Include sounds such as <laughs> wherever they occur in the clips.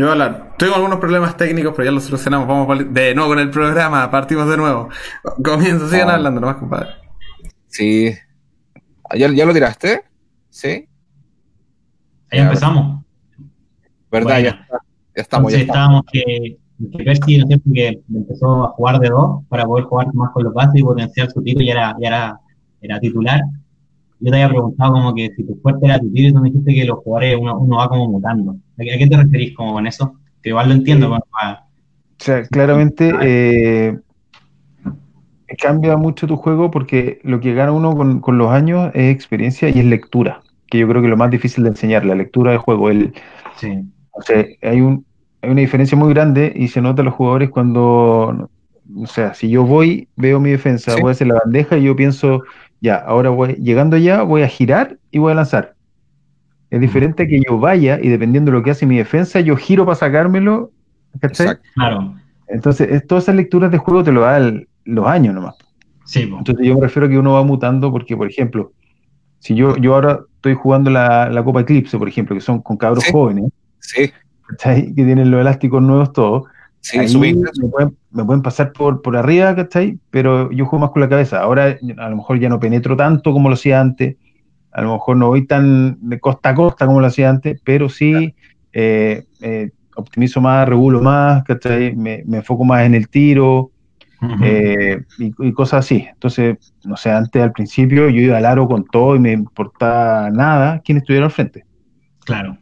Yo voy a hablar. Tengo algunos problemas técnicos, pero ya los solucionamos. Vamos de nuevo con el programa. Partimos de nuevo. Comienzo, sigan hablando nomás, compadre. Sí. ¿Ya, ¿Ya, lo tiraste? ¿Sí? Ahí empezamos. ¿Verdad? Ya, estamos. ya estábamos que, que Percy, ¿no sé, que empezó a jugar de dos para poder jugar más con los bases y potenciar su tiro y era, ya era, era titular yo te había preguntado como que si tu fuerte era tu tiro y tú me dijiste que los jugadores uno, uno va como mutando. ¿A qué te referís como con eso? Que igual lo entiendo. o sea, claramente eh, cambia mucho tu juego porque lo que gana uno con, con, los años es experiencia y es lectura, que yo creo que es lo más difícil de enseñar, la lectura de juego. El, sí. O sea, hay, un, hay una diferencia muy grande y se nota a los jugadores cuando, o sea, si yo voy, veo mi defensa, voy a hacer la bandeja y yo pienso ya, ahora voy, llegando allá, voy a girar y voy a lanzar. Es diferente que yo vaya y dependiendo de lo que hace mi defensa, yo giro para sacármelo. Claro. Entonces, todas esas lecturas de juego te lo dan los años nomás. Sí, Entonces, yo me refiero a que uno va mutando porque, por ejemplo, si yo, yo ahora estoy jugando la, Copa Eclipse, por ejemplo, que son con cabros jóvenes, sí. que tienen los elásticos nuevos todos, Sí, me, pueden, pasar por, por arriba, ¿cachai? Pero yo juego más con la cabeza. Ahora a lo mejor ya no penetro tanto como lo hacía antes. A lo mejor no voy tan de costa a costa como lo hacía antes, pero sí eh, eh, optimizo más, regulo más, ¿cachai? Me, enfoco más en el tiro eh, y, cosas así. Entonces, no sé, antes al principio yo iba al aro con todo y me importaba nada quién estuviera al frente. Claro.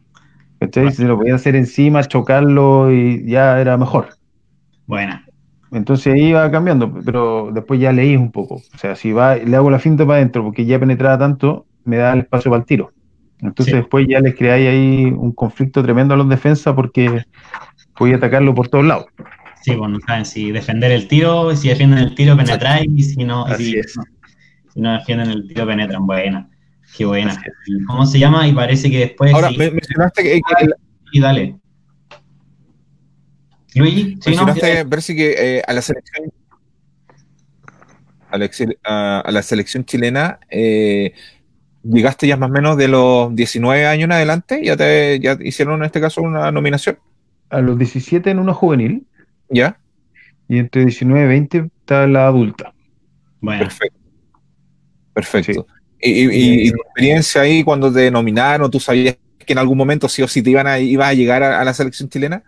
¿Cachai? Se lo podía hacer encima, chocarlo y ya era mejor. Buena. Entonces iba cambiando, pero después ya leí un poco. O sea, si va, le hago la finta para adentro porque ya penetraba tanto, me da el espacio para el tiro. Entonces después ya les creáis ahí un conflicto tremendo a los defensas porque podía atacarlo por todos lados. Sí, bueno, saben si defender el tiro, si defienden el tiro penetráis y si no, si, no, defienden el tiro penetran. Buena. Qué buena. ¿Cómo se llama? Y parece que después. Ahora, me mencionaste que. Y dale. Luigi, ¿sí, no? parece que eh, a la selección. A la, selección chilena eh, llegaste ya más o menos de los 19 años en adelante, ya te ya hicieron en este caso una nominación. A los 17 en una juvenil. Ya. Y entre 19 y 20 está la adulta. Bueno. Perfecto. Perfecto. Y, tu experiencia ahí cuando te nominaron, ¿tú sabías que en algún momento sí o sí te iban a, ibas a llegar a, la selección chilena?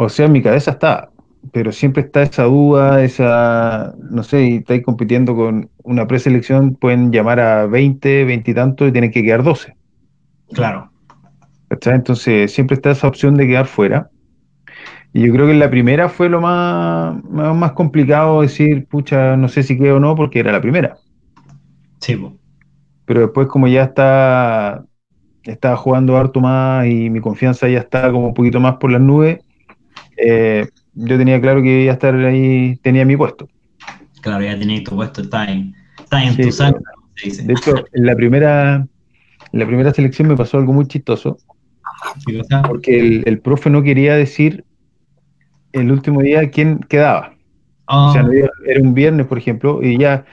O sea, en mi cabeza está, pero siempre está esa duda, esa, no sé, y estáis compitiendo con una preselección, pueden llamar a 20, 20 y tanto y tienen que quedar 12. Claro. Entonces siempre está esa opción de quedar fuera. Y yo creo que en la primera fue lo más, más complicado decir, pucha, no sé si quedo o no, porque era la primera. Sí, Pero después como ya está, estaba jugando harto más y mi confianza ya está como un poquito más por las nubes, eh, yo tenía claro que iba a estar ahí, tenía mi puesto. Claro, ya tenía tu puesto, está en, está en tu sangre. De hecho, en la primera, en la primera selección me pasó algo muy chistoso. Porque el, el, profe no quería decir el último día quién quedaba. O sea, ah. era un viernes, por ejemplo, y ya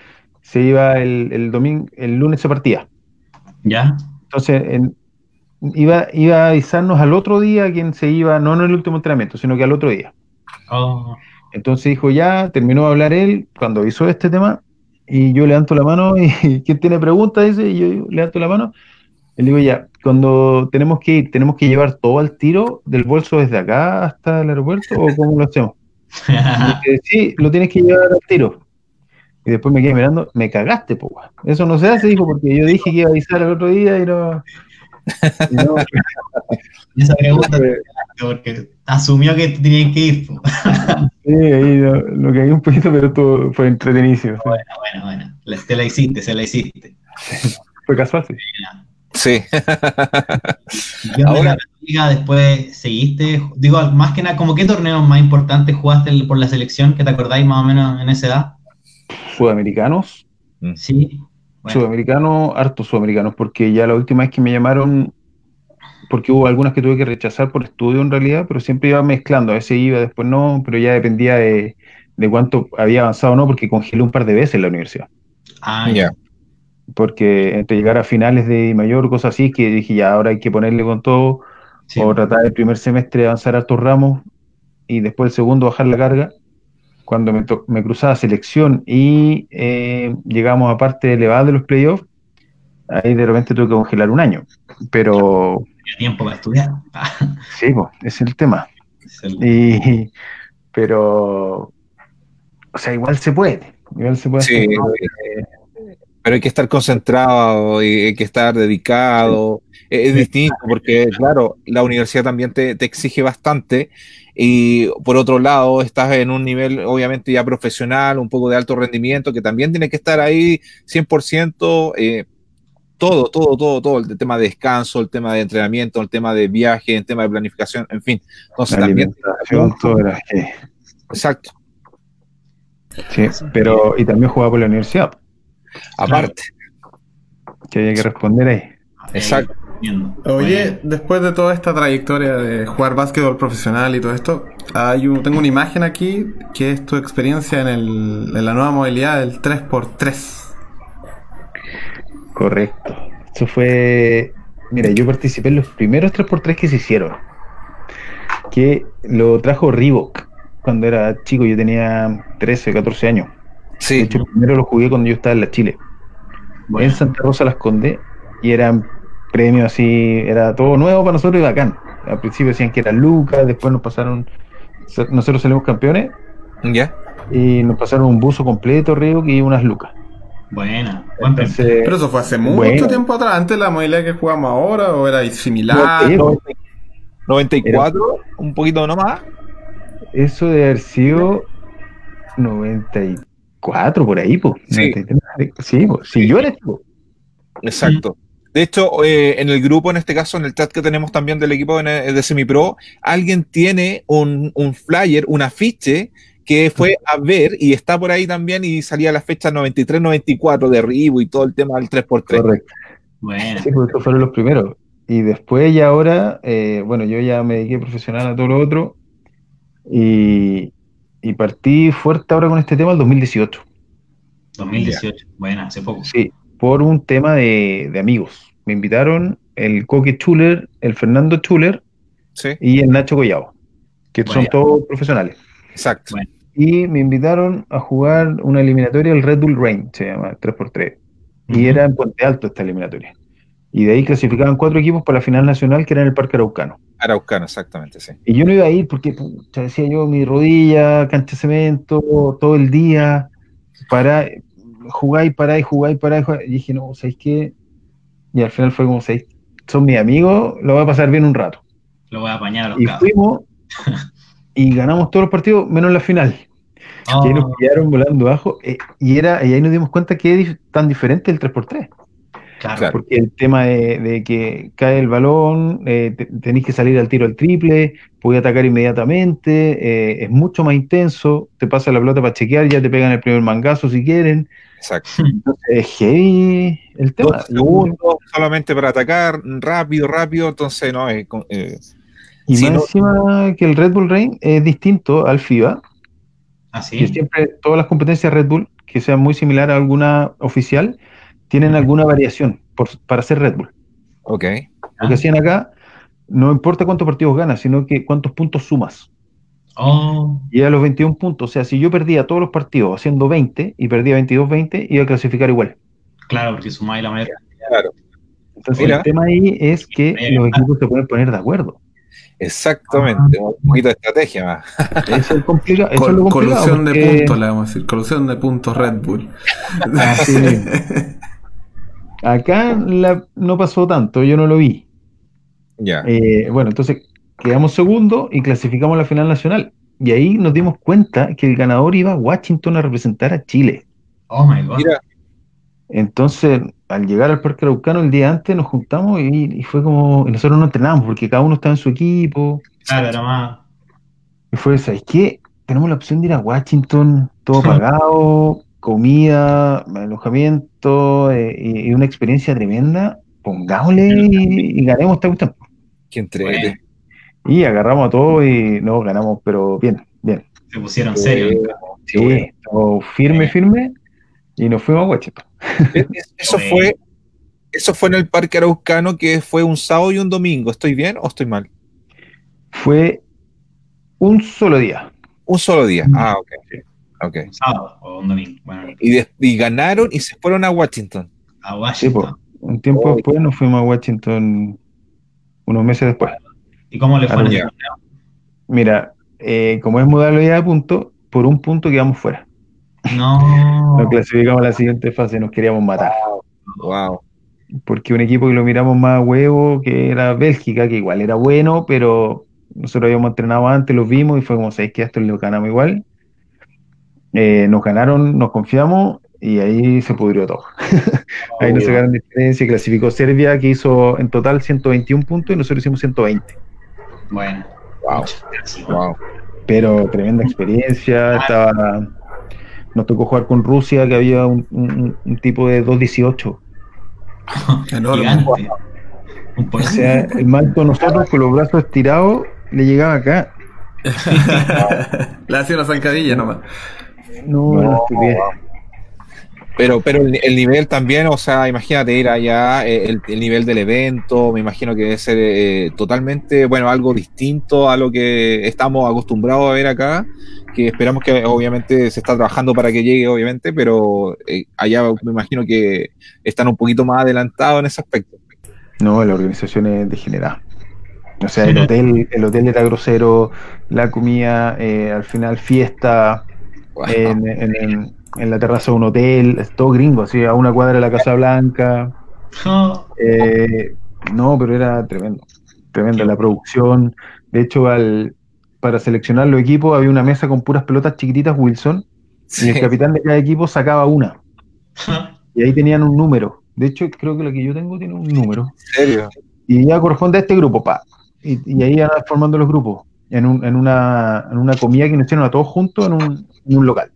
se iba el, domingo, el lunes se partía. ¿Ya? Entonces, iba, iba a avisarnos al otro día quién se iba, no en el último entrenamiento, sino que al otro día. Oh. Entonces dijo, ya, terminó de hablar él cuando avisó este tema, y yo levanto la mano, <laughs> y ¿quién tiene preguntas? Dice, y yo levanto la mano. Y le digo, ya, cuando tenemos que ir, ¿tenemos que llevar todo al tiro del bolso desde acá hasta el aeropuerto o cómo lo hacemos? <laughs> sí, lo tienes que llevar al tiro. Y después me quedé mirando, me cagaste, po. Eso no se hace, dijo, porque yo dije que iba a avisar el otro día y no. <laughs> No, esa pregunta, porque asumió que tenían que ir. Sí, ahí lo, lo caí un poquito, pero todo fue entretenido. Bueno, bueno, bueno. La, te la hiciste, se la hiciste. <laughs> Fue casual, sí. Sí. Ahora, liga después seguiste, digo, más que nada, ¿como qué torneos más importantes jugaste por la selección que te acordáis más o menos en esa edad? sudamericanos. Mm. Sí. Sudamericanos, hartos sudamericanos, porque ya la última vez que me llamaron, porque hubo algunas que tuve que rechazar por estudio en realidad, pero siempre iba mezclando, a veces iba, después no, pero ya dependía de, cuánto había avanzado o no, porque congelé un par de veces en la universidad. Ah, ya. Porque entre llegar a finales de mayor, cosas así, que dije ya, ahora hay que ponerle con todo, o tratar el primer semestre de avanzar a tus ramos y después el segundo bajar la carga. Cuando me, me cruzaba selección y eh, llegamos a parte elevada de los playoffs, ahí de repente tuve que congelar un año. Pero. tiempo para estudiar. <laughs> sí, pues, es el tema. Y, pero. O sea, igual se puede. Igual se puede. Sí, pero hay que estar concentrado y hay que estar dedicado. Es, distinto porque, claro, la universidad también te, exige bastante y por otro lado estás en un nivel obviamente ya profesional, un poco de alto rendimiento, que también tiene que estar ahí 100%. Eh, todo, todo, todo, todo, el tema de descanso, el tema de entrenamiento, el tema de viaje, el tema de planificación, en fin. Entonces también... Exacto. Sí, pero y también jugaba por la universidad. Aparte. Que había que responder ahí. Exacto. Oye, después de toda esta trayectoria de jugar básquetbol profesional y todo esto, hay tengo una imagen aquí que es tu experiencia en, el, en la nueva modalidad del 3x3. Correcto. Eso fue. Mira, yo participé en los primeros 3x3 que se hicieron. Que lo trajo Reebok cuando era chico. Yo tenía 13, 14 años. Sí. De hecho, primero lo jugué cuando yo estaba en la Chile. En Santa Rosa las Condes. Y eran premios así. Era todo nuevo para nosotros y bacán. Al principio decían que eran lucas. Después nos pasaron. Nosotros salimos campeones. Ya. Y nos pasaron un buzo completo, Reebok y unas lucas. Buena, Pero eso fue hace mucho tiempo atrás, antes la modalidad que jugamos ahora, o era similar. 94, un poquito nomás. Eso de haber sido 94 por ahí, pues. Sí, sí, si yo era Exacto. De hecho, eh, en el grupo, en este caso, en el chat que tenemos también del equipo de, de Semipro, alguien tiene un, un flyer, un afiche que fue a ver y está por ahí también y salía la fecha 93-94 de Ribu y todo el tema del 3x3. Correcto. Bueno. Sí, pues estos fueron los primeros. Y después y ahora, eh, bueno, yo ya me dediqué profesional a todo lo otro y, y partí fuerte ahora con este tema el 2018. 2018, bueno, hace poco. Sí, por un tema de, de amigos. Me invitaron el Coque Chuler, el Fernando Chuler y el Nacho Collado, que son todos profesionales. Exacto y me invitaron a jugar una eliminatoria, el Red Bull Rain, se llama 3x3. Y era en Puente Alto esta eliminatoria. Y de ahí clasificaban cuatro equipos para la final nacional que era en el Parque Araucano. Araucano, exactamente, sí. Y yo no iba a ir porque, ya decía yo, mi rodilla, cancha de cemento, todo el día, para y parar y jugar y dije, no, ¿sabéis qué? Y al final fue como, ¿sabéis? Son mis amigos, lo voy a pasar bien un rato. Lo voy a apañar a los Y fuimos, <laughs> y ganamos todos los partidos menos la final. Que nos ah. pillaron volando abajo eh, y, era, y ahí nos dimos cuenta que es tan diferente el 3x3. Claro. Porque el tema de, que cae el balón, eh, tenéis que salir al tiro al triple, podéis atacar inmediatamente, eh, es mucho más intenso, te pasa la pelota para chequear, ya te pegan el primer mangazo si quieren. Exacto. Entonces es heavy el tema. solamente para atacar, rápido, rápido, entonces no es. y más encima que el Red Bull Rain es distinto al FIBA, Así. ¿Ah, siempre todas las competencias Red Bull, que sean muy similar a alguna oficial, tienen alguna variación para ser Red Bull. Ok. Lo que hacían acá, no importa cuántos partidos ganas, sino que cuántos puntos sumas. Oh. Y a los 21 puntos, o sea, si yo perdía todos los partidos haciendo 20 y perdía 22-20, iba a clasificar igual. Claro, porque sumáis la manera. Claro. Entonces, el tema ahí es que los equipos se pueden poner de acuerdo. Exactamente, un poquito de estrategia más. Eso es <laughs> complicado. colusión de puntos, le vamos a decir. Colusión de puntos Red Bull. <laughs> Acá no pasó tanto, yo no lo vi. Ya. Eh, bueno, entonces quedamos segundo y clasificamos a la final nacional. Y ahí nos dimos cuenta que el ganador iba a Washington a representar a Chile. Oh my God. Entonces, al llegar al Parque Araucano el día antes nos juntamos y, fue como, y nosotros no entrenamos porque cada uno estaba en su equipo. Claro, más. Y fue, ¿sabes qué? Tenemos la opción de ir a Washington, todo pagado, comida, alojamiento eh, y, una experiencia tremenda. Pongámosle y, ganemos esta cuestión. Qué entrete. Y agarramos a todo y no ganamos, pero bien, bien. Se pusieron serios. Sí, firme, firme, y nos fuimos a Washington. Eso fue Eso fue en el Parque Araucano, que fue un sábado y un domingo. ¿Estoy bien o estoy mal? Fue un solo día. Un solo día. Ah, ok. okay. Sábado o un domingo. Y, ganaron y se fueron a Washington. A Washington. un tiempo oh. después nos fuimos a Washington, unos meses después. ¿Y cómo le fue? Mira, eh, como es modalidad de punto, por un punto quedamos fuera. No. <laughs> Nos clasificamos a la siguiente fase, nos queríamos matar. Wow. Porque un equipo que lo miramos más huevo, que era Bélgica, que igual era bueno, pero nosotros habíamos entrenado antes, los vimos y fue como, ¿sabéis que esto lo ganamos igual? Eh, nos ganaron, nos confiamos y ahí se pudrió todo. <laughs> ahí nos sacaron diferencia, clasificó Serbia, que hizo en total 121 puntos y nosotros hicimos 120. Bueno. Wow. Pero tremenda experiencia, estaba nos tocó jugar con Rusia, que había un, tipo de 2.18. Enorme. O sea, el manto nosotros con los brazos estirados le llegaba acá. le hacía una zancadilla nomás. No, no, pero, pero el, nivel también, o sea, imagínate ir allá, eh, el, nivel del evento, me imagino que debe ser eh, totalmente, bueno, algo distinto a lo que estamos acostumbrados a ver acá, que esperamos que obviamente se está trabajando para que llegue, obviamente, pero eh, allá me imagino que están un poquito más adelantados en ese aspecto. No, la organización es degenerada. O sea, el hotel, el hotel era grosero, la comida, al final fiesta, en en la terraza de un hotel, es todo gringo, así, a una cuadra de la Casa Blanca. <laughs> Eh, no, pero era tremendo, tremenda la producción. De hecho, al, para seleccionar los equipos había una mesa con puras pelotas chiquititas Wilson, y el capitán de cada equipo sacaba una. <laughs> y ahí tenían un número. De hecho, creo que la que yo tengo tiene un número. ¿En serio? Y ya corresponde a este grupo, pa. Y, ahí iban formando los grupos. En, un, en, una, en una comida que nos hicieron a todos juntos en un, en un local.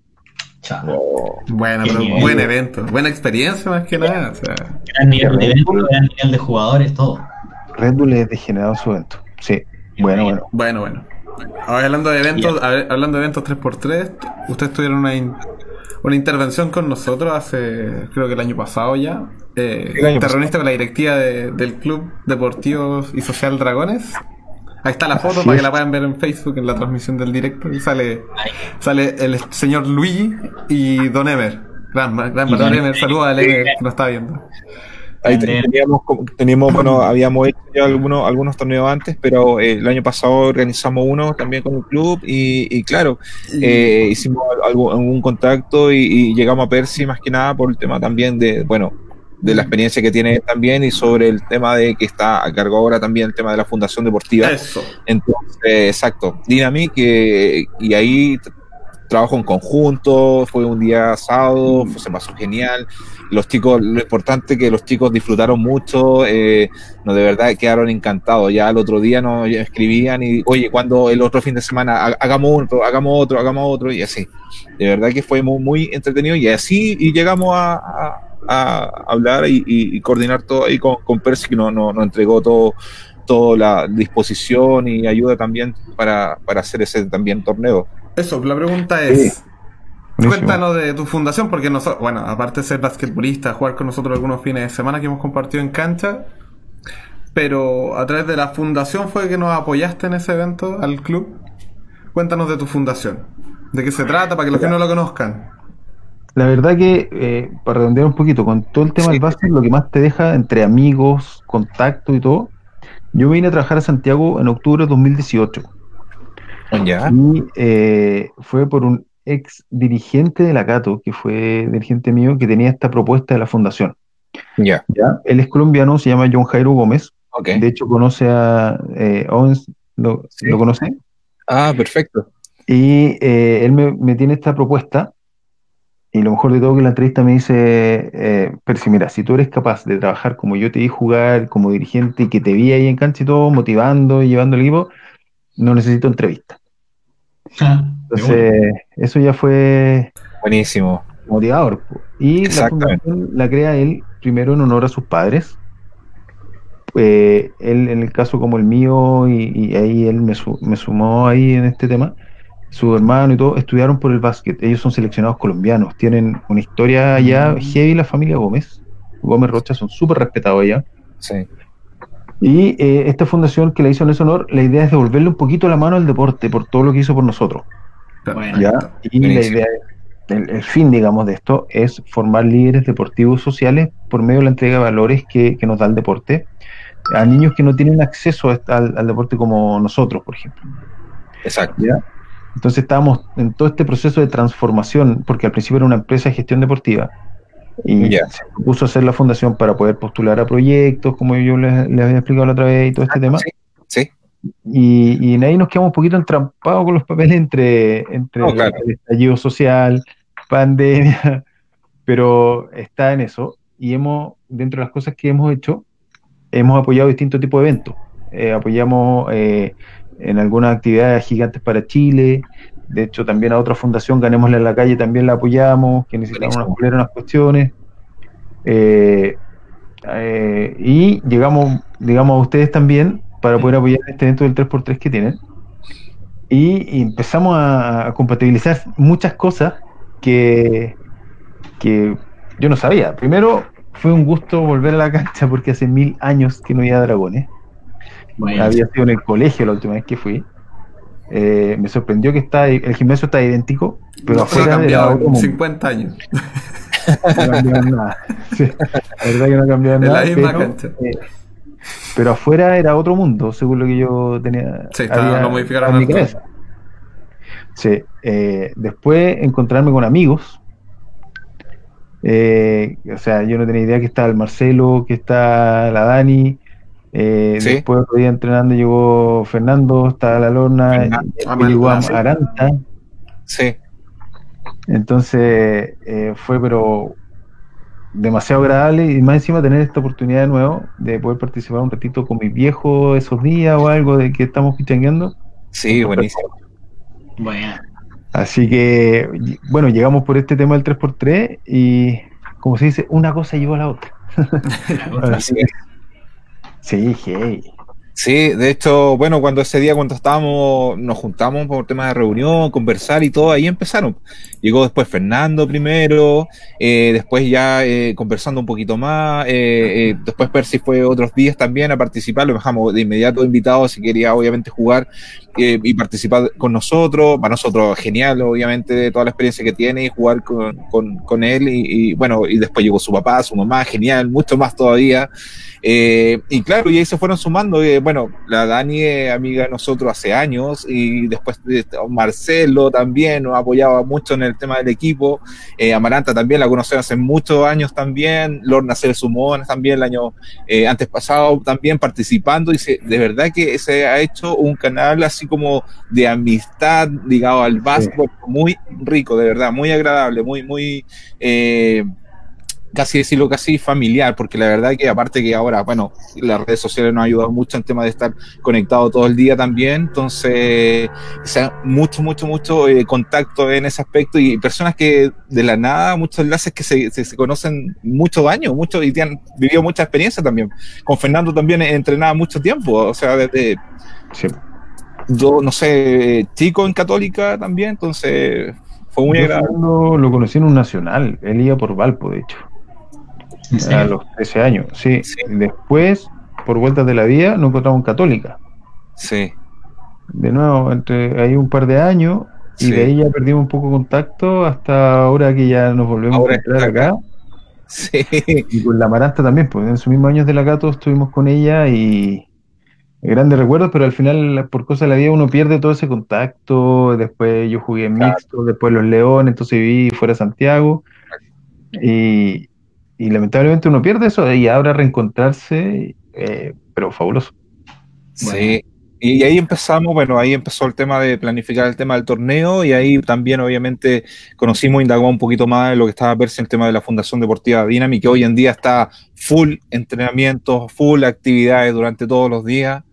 Bueno, pero buen evento, buena experiencia más que nada. gran nivel de evento, gran nivel de jugadores, todo. Red Bull es degenerado su evento. Sí, bueno, bueno. Bueno, bueno. Ahora, hablando de eventos, hablando de eventos 3x3, ustedes tuvieron una, una intervención con nosotros hace, creo que el año pasado ya. Eh, con la directiva del Club Deportivo y Social Dragones. Ahí está la foto para que la puedan ver en Facebook en la transmisión del directo. Y sale, sale el señor Luigi y Don Emer. Gran, gran Don Emer, saludos a Emer que nos está viendo. Ahí teníamos, teníamos, bueno, habíamos hecho ya algunos, algunos torneos antes, pero eh, el año pasado organizamos uno también con el club y, y claro, eh, hicimos algún, contacto y, y, llegamos a Percy más que nada por el tema también de, bueno, de la experiencia que tiene también y sobre el tema de que está a cargo ahora también el tema de la Fundación Deportiva. Eso. Entonces, exacto. Dynamic, que y ahí trabajo en conjunto, fue un día sábado, se pasó genial. Los chicos, lo importante es que los chicos disfrutaron mucho, eh, no, de verdad quedaron encantados. Ya el otro día nos escribían y, oye, cuando el otro fin de semana hagamos otro, hagamos otro, hagamos otro, y así. De verdad que fue muy, muy entretenido y así y llegamos a a hablar y, coordinar todo ahí con, con Percy, que nos no, no entregó todo, toda la disposición y ayuda también para, para hacer ese también torneo. Eso, la pregunta es, cuéntanos de tu fundación, porque nosotros, bueno, aparte de ser basquetbolista, jugar con nosotros algunos fines de semana que hemos compartido en cancha, pero a través de la fundación fue que nos apoyaste en ese evento al club. Cuéntanos de tu fundación, de qué se trata, para que los que no lo conozcan. La verdad que, eh, para redondear un poquito, con todo el tema del básquet, lo que más te deja entre amigos, contacto y todo, yo vine a trabajar a Santiago en octubre de 2018. ¿Ya? Y eh, fue por un ex dirigente de la Cato, que fue dirigente mío, que tenía esta propuesta de la fundación. Ya. ¿Ya? Él es colombiano, se llama John Jairo Gómez. De hecho, conoce a eh, Owens, ¿lo, conoce? Ah, perfecto. Y él me, me, tiene esta propuesta y lo mejor de todo que la entrevista me dice, eh, Percy, mira, si tú eres capaz de trabajar como yo te vi jugar, como dirigente, y que te vi ahí en cancha y todo, motivando y llevando el equipo, no necesito entrevista. Ah, Entonces, eso ya fue... Buenísimo. Motivador. Y la fundación la crea él primero en honor a sus padres. Eh, él, en el caso como el mío, y, ahí él me, me sumó ahí en este tema, su hermano y todo, estudiaron por el básquet. Ellos son seleccionados colombianos, tienen una historia allá mm. heavy la familia Gómez. Gómez Rocha, son súper respetados allá. Sí. Y eh, esta fundación que le hizo en ese honor, la idea es devolverle un poquito la mano al deporte por todo lo que hizo por nosotros. ¿ya? Y la idea, el, fin, digamos, de esto es formar líderes deportivos sociales por medio de la entrega de valores que, que nos da el deporte a niños que no tienen acceso al, al, deporte como nosotros, por ejemplo. Exacto. ¿Ya? Entonces estábamos en todo este proceso de transformación, porque al principio era una empresa de gestión deportiva, y se puso a hacer la fundación para poder postular a proyectos, como yo les, había explicado la otra vez, y todo este ah, tema. Sí. Y, y ahí nos quedamos un poquito entrampados con los papeles entre, entre el estallido social, pandemia, <laughs> pero está en eso. Y hemos, dentro de las cosas que hemos hecho, hemos apoyado distintos tipos de eventos. Eh, apoyamos eh, en algunas actividades gigantes para Chile. De hecho, también a otra fundación, Ganémosle en la calle, también la apoyamos, que necesitamos unas, unas cuestiones. Eh, y llegamos, digamos, a ustedes también para poder apoyar este evento del 3x3 que tienen. Y, empezamos a, compatibilizar muchas cosas que, que yo no sabía. Primero, fue un gusto volver a la cancha porque hace mil años que no iba a Había sido en el colegio la última vez que fui. Eh, me sorprendió que está el gimnasio está idéntico, pero afuera ha cambiado en 50 años. <laughs> No ha cambiado nada. la verdad que no ha cambiado nada. la misma pero, cancha. Eh, pero afuera era otro mundo, según lo que yo tenía. Sí, estaba, lo modificaron en mi cabeza. Sí, eh, después encontrarme con amigos eh, o sea, yo no tenía idea que estaba el Marcelo, que está la Dani. Eh, Después otro día entrenando llegó Fernando, estaba la Lorna, el Aranta. Sí. Entonces eh, fue pero demasiado agradable y más encima tener esta oportunidad de nuevo de poder participar un ratito con mis viejos esos días o algo de que estamos pichangueando. Sí, buenísimo. Bueno. Así que, bueno, llegamos por este tema del 3x3 y, como se dice, una cosa llevó a la otra. <laughs> sí, hey. Sí, de hecho, bueno, cuando ese día, cuando estábamos, nos juntamos por temas de reunión, conversar y todo, ahí empezaron. Llegó después Fernando primero, eh, después ya eh, conversando un poquito más, eh, después Percy fue otros días también a participar, lo dejamos de inmediato invitado si quería obviamente jugar y participar con nosotros, para nosotros genial, obviamente, toda la experiencia que tiene y jugar con, con, con él y, bueno, y después llegó su papá, su mamá, genial, mucho más todavía. y claro, y ahí se fueron sumando, bueno, la Dani es amiga de nosotros hace años y después Marcelo también nos apoyaba mucho en el tema del equipo. Eh, Amaranta también la conocí hace muchos años también. Lorna se sumó también el año eh, antes pasado también participando y de verdad que se ha hecho un canal así como de amistad ligado al básquetbol muy rico, de verdad, muy agradable, muy, muy... Eh, casi decirlo casi familiar, porque la verdad que aparte que ahora, bueno, las redes sociales nos han ayudado mucho en tema de estar conectado todo el día también, entonces, o sea, mucho, mucho, mucho eh, contacto en ese aspecto y personas que de la nada, muchos enlaces que se, se, conocen muchos años, mucho y han vivido mucha experiencia también. Con Fernando también he entrenado mucho tiempo, o sea, desde... Yo, no sé, chico en Católica también, entonces fue muy agradable. Lo conocí en un nacional, él iba por Valpo, de hecho a los 13 años, sí. Después, por vueltas de la vida, nos encontramos en Católica. Sí. De nuevo, entre ahí un par de años, y de ahí ya perdimos un poco contacto hasta ahora que ya nos volvemos a encontrar acá. Sí. Y con la Maranta también, pues en sus mismos años de la Cato estuvimos con ella y grandes recuerdos, pero al final por cosas de la vida uno pierde todo ese contacto. Después yo jugué en mixto, después los Leones, entonces viví fuera de Santiago. Y, y lamentablemente uno pierde eso y ahora reencontrarse, eh, pero fabuloso. Sí, y ahí empezamos, bueno, ahí empezó el tema de planificar el tema del torneo y ahí también obviamente conocimos, indagamos un poquito más de lo que estaba verse el tema de la Fundación Deportiva Dynamic, que hoy en día está full entrenamientos, full actividades durante todos los días.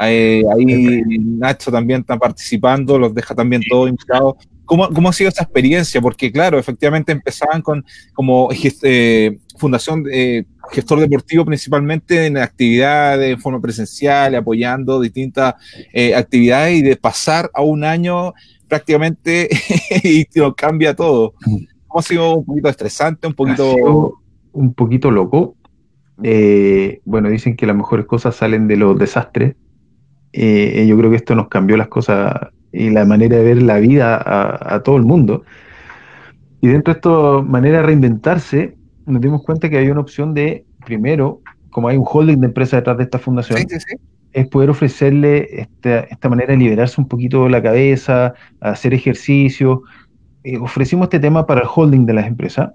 Eh, ahí Nacho también está participando, los deja también todos invitados. ¿Cómo, ¿Cómo, ha sido esa experiencia? Porque, claro, efectivamente empezaban con como eh, fundación eh, gestor deportivo principalmente en actividades de forma presencial, apoyando distintas eh, actividades y de pasar a un año prácticamente <laughs> y lo cambia todo. ¿Cómo ha sido un poquito estresante, un poquito... un poquito loco. Eh, bueno, dicen que las mejores cosas salen de los desastres. Eh, yo creo que esto nos cambió las cosas y la manera de ver la vida a, todo el mundo. Y dentro de esta manera de reinventarse, nos dimos cuenta que hay una opción de, primero, como hay un holding de empresa detrás de esta fundación, es poder ofrecerle esta, esta, manera de liberarse un poquito la cabeza, hacer ejercicio. Eh, ofrecimos este tema para el holding de las empresas.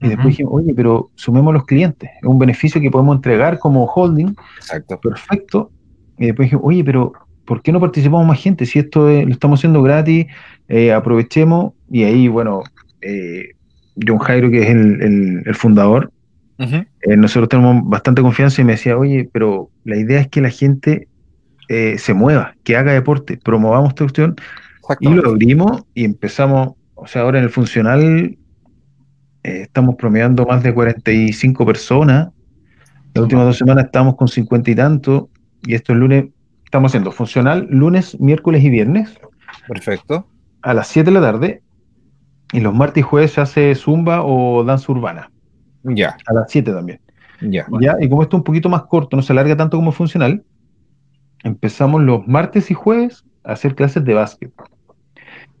Y después dijimos, oye, pero sumemos los clientes. Es un beneficio que podemos entregar como holding. Exacto. Perfecto. Y después dijimos, oye, pero ¿por qué no participamos más gente? Si esto lo estamos haciendo gratis, eh, aprovechemos. Y ahí, bueno, eh, John Jairo, que es el, el fundador, eh, nosotros tenemos bastante confianza y me decía, oye, pero la idea es que la gente eh, se mueva, que haga deporte, promovamos esta cuestión y lo abrimos y empezamos, o sea, ahora en el funcional estamos promediando más de 45 personas, las últimas dos semanas estamos con 50 y tanto y esto el lunes estamos haciendo funcional lunes, miércoles y viernes. Perfecto. A las 7 de la tarde y los martes y jueves se hace zumba o danza urbana. Ya. A las 7 también. Ya. ya. Y como esto es un poquito más corto, no se alarga tanto como funcional, empezamos los martes y jueves a hacer clases de básquet.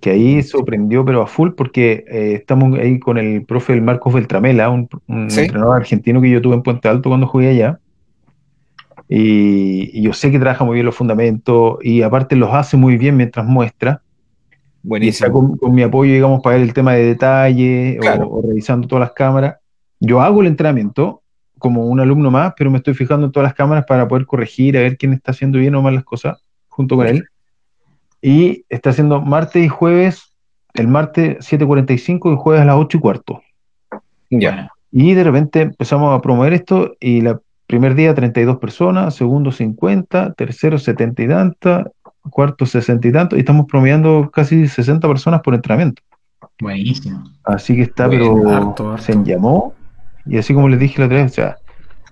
Que ahí sorprendió, pero a full, porque eh, estamos ahí con el profe Marcos Beltramela, un, entrenador argentino que yo tuve en Puente Alto cuando jugué allá. Y, yo sé que trabaja muy bien los fundamentos y aparte los hace muy bien mientras muestra. Buenísimo. con, mi apoyo, digamos, para ver el tema de detalle o, revisando todas las cámaras. Yo hago el entrenamiento como un alumno más, pero me estoy fijando en todas las cámaras para poder corregir, a ver quién está haciendo bien o mal las cosas junto con él. Y está haciendo martes y jueves, el martes 7.45 y jueves a las 8 y cuarto. Ya. Y de repente empezamos a promover esto y el primer día 32 personas, segundo 50, tercero 70 y tantas, cuarto 60 y tanto, y estamos promediando casi 60 personas por entrenamiento. Buenísimo. Así que está, pero se llamó y así como les dije la otra vez, o sea,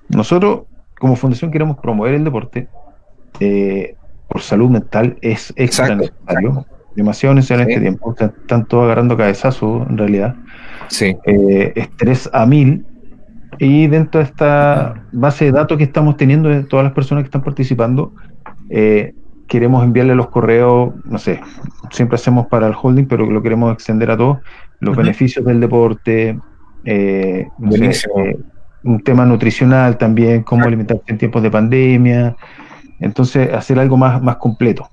nosotros como fundación queremos promover el deporte eh, por salud mental, es extra necesario, demasiado necesario en este tiempo, están, todos agarrando cabezazo en realidad. Sí. Eh, estrés a mil. Y dentro de esta base de datos que estamos teniendo de todas las personas que están participando, eh, queremos enviarle los correos, no sé, siempre hacemos para el holding, pero lo queremos extender a todos, los beneficios del deporte, eh, eh, un tema nutricional también, cómo alimentarse en tiempos de pandemia. Entonces, hacer algo más, más completo.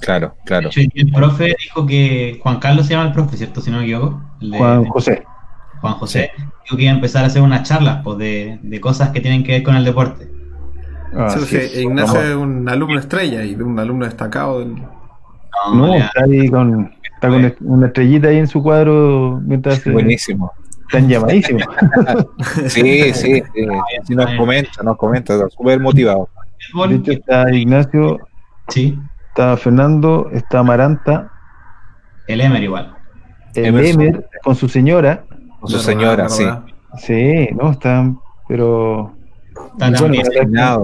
Claro, claro. el profe dijo que Juan Carlos se llama el profe, ¿cierto? Si no me equivoco. Juan José. Juan José. Dijo que iba a empezar a hacer unas charlas pues, de, cosas que tienen que ver con el deporte. Ignacio es un alumno estrella y un alumno destacado. Del... No, está ahí con, está con una estrellita ahí en su cuadro mientras. Buenísimo. Están llamadísimos. <laughs> sí, sí, sí, nos comenta, nos comenta, está súper motivado. De hecho está Ignacio, sí. está Fernando, está Amaranta. El Emer igual. El Emer con su señora. Con su señora, sí. Sí, no, están, pero... Están bueno, la,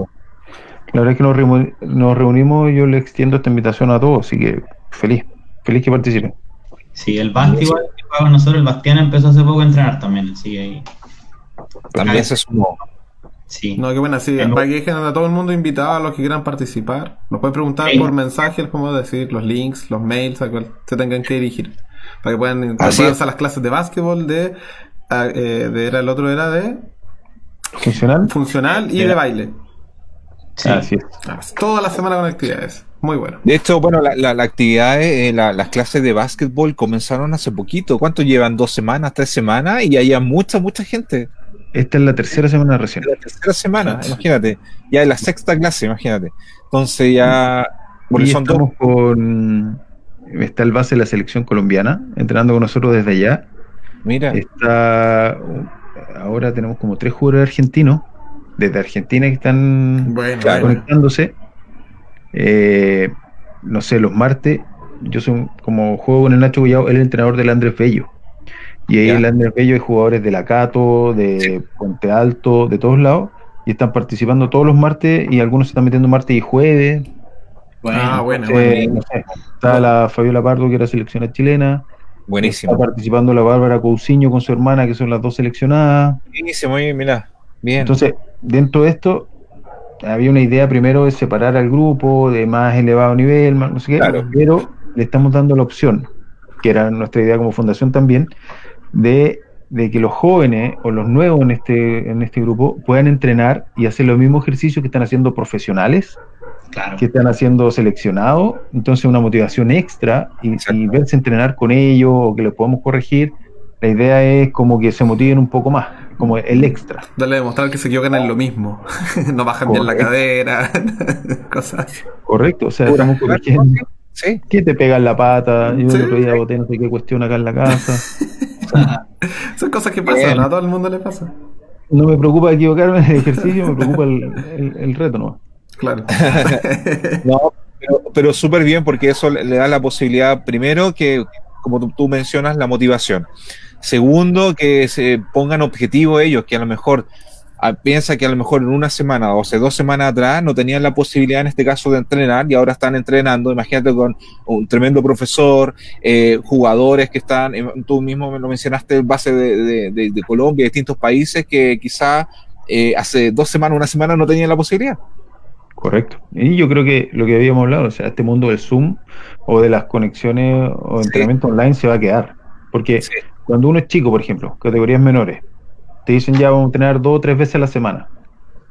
verdad es que nos reunimos, nos reunimos y yo le extiendo esta invitación a todos, así que feliz, feliz que participen. Sí, el Basti igual que juega con nosotros, el Bastián empezó hace poco a entrenar también, así ahí. También se sumó. Sí. No, qué buena, sí. Para que dejen a todo el mundo invitado a los que quieran participar. Nos pueden preguntar por mensajes, como decir, los links, los mails, a cual se tengan que dirigir. Para que puedan a las clases de básquetbol, de, eh, de era el otro era de funcional, funcional y de baile. Sí. Así es. Ah, toda la semana con actividades. Muy bueno. De hecho, bueno, la, la, actividad, eh, las clases de básquetbol comenzaron hace poquito. ¿Cuánto llevan? ¿Dos semanas, tres semanas? Y hay mucha, mucha gente. Esta es la tercera semana recién. La tercera semana, imagínate. Ya es la sexta clase, imagínate. Entonces ya... Y estamos con... Está el base de la selección colombiana, entrenando con nosotros desde allá. Mira. Está... Ahora tenemos como tres jugadores argentinos, desde Argentina que están conectándose. Eh, no sé, los martes, yo soy como juego con el Nacho Guillao, él es el entrenador del Andrés Bello. Y ahí el Andrés Bello hay jugadores de la Cato, de Puente Alto, de todos lados, y están participando todos los martes y algunos se están metiendo martes y jueves. Ah, bueno, está la Fabiola Pardo, que era selección chilena, Buenísimo. Está participando la Bárbara Cousiño con su hermana, que son las dos seleccionadas. Buenísimo, mira, bien. Entonces, dentro de esto, había una idea primero de separar al grupo de más elevado nivel, no sé qué, pero le estamos dando la opción, que era nuestra idea como fundación también, de, que los jóvenes o los nuevos en este, en este grupo puedan entrenar y hacer los mismos ejercicios que están haciendo profesionales, que están haciendo seleccionados, entonces una motivación extra y, y, verse entrenar con ellos o que les podamos corregir. La idea es como que se motiven un poco más como el extra. Darle a demostrar que se equivocan en lo mismo. <laughs> no bajan bien la cadera, <laughs> cosas Correcto, o sea, estamos corrigiendo. ¿Sí? ¿Qué te pega en la pata? Yo el otro día boté no sé qué cuestión acá en la casa. <laughs> Son cosas que pasan, a todo el mundo le pasa. No me preocupa equivocarme en el ejercicio, me preocupa el, el, reto, ¿no? Claro. <laughs> no, pero, pero súper bien porque eso le da la posibilidad, primero, que, como tú mencionas, la motivación. Segundo, que se pongan objetivos ellos, que a lo mejor ah, piensa que a lo mejor en una semana o hace dos semanas atrás no tenían la posibilidad en este caso de entrenar y ahora están entrenando. Imagínate con un tremendo profesor, eh, jugadores que están, eh, tú mismo lo mencionaste, base de, de, de, Colombia, distintos países que quizá eh, hace dos semanas, una semana no tenían la posibilidad. Correcto. Y yo creo que lo que habíamos hablado, o sea, este mundo del Zoom o de las conexiones o entrenamiento online se va a quedar. Porque cuando uno es chico, por ejemplo, categorías menores, te dicen ya vamos a entrenar dos o tres veces a la semana.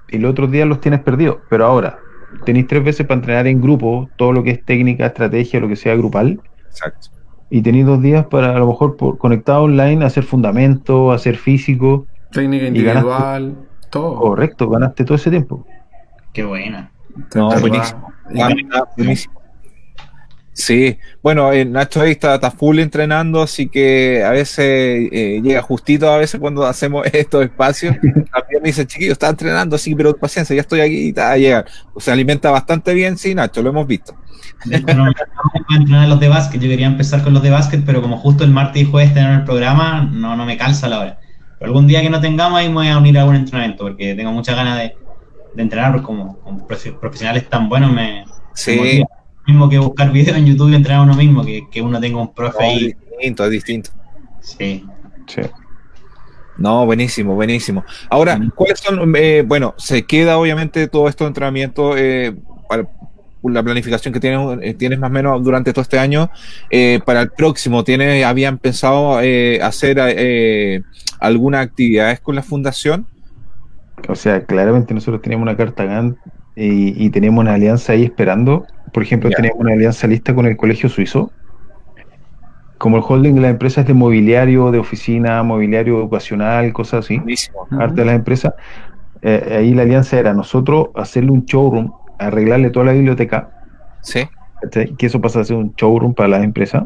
Y los otros días los tienes perdidos. Pero ahora, tenéis tres veces para entrenar en grupo, todo lo que es técnica, estrategia, lo que sea grupal. Exacto. Y tenéis dos días para a lo mejor por, conectado online, hacer fundamento, hacer físico. Técnica individual, todo. Correcto, ganaste todo ese tiempo. Qué buena. No, buenísimo. buenísimo. Sí, bueno, eh, Nacho ahí está, full entrenando, así que a veces eh, llega justito a veces cuando hacemos <laughs> estos espacios. También me dice, chiquillo, está entrenando, sí, pero paciencia, ya estoy aquí y está a llegar. O se alimenta bastante bien, sí, Nacho, lo hemos visto. no, entrenar los de básquet, yo quería empezar con los de básquet, pero como justo el martes y jueves tenemos el programa, no, no me calza la hora. Pero algún día que no tengamos, ahí me voy a unir a algún entrenamiento, porque tengo muchas ganas de, de entrenar, pues como, profesionales tan buenos me... Sí mismo que buscar videos en YouTube y entrenar a uno mismo, que, que uno tenga un profe ahí. Es distinto, es distinto. Sí. Sí. No, buenísimo, buenísimo. Ahora, ¿cuáles son? Eh, bueno, se queda obviamente todo esto de entrenamiento eh, para la planificación que tienes, eh, tienes más o menos durante todo este año. para el próximo, ¿tienes, ¿habían pensado hacer alguna actividades con la fundación? O sea, claramente nosotros teníamos una carta GAN y, y teníamos una alianza ahí esperando por ejemplo, tenemos una alianza lista con el Colegio Suizo. Como el holding de las empresas de mobiliario, de oficina, mobiliario educacional, cosas así, parte de las empresas, eh, ahí la alianza era nosotros hacerle un showroom, arreglarle toda la biblioteca. Sí. Que eso pasa a ser un showroom para las empresas.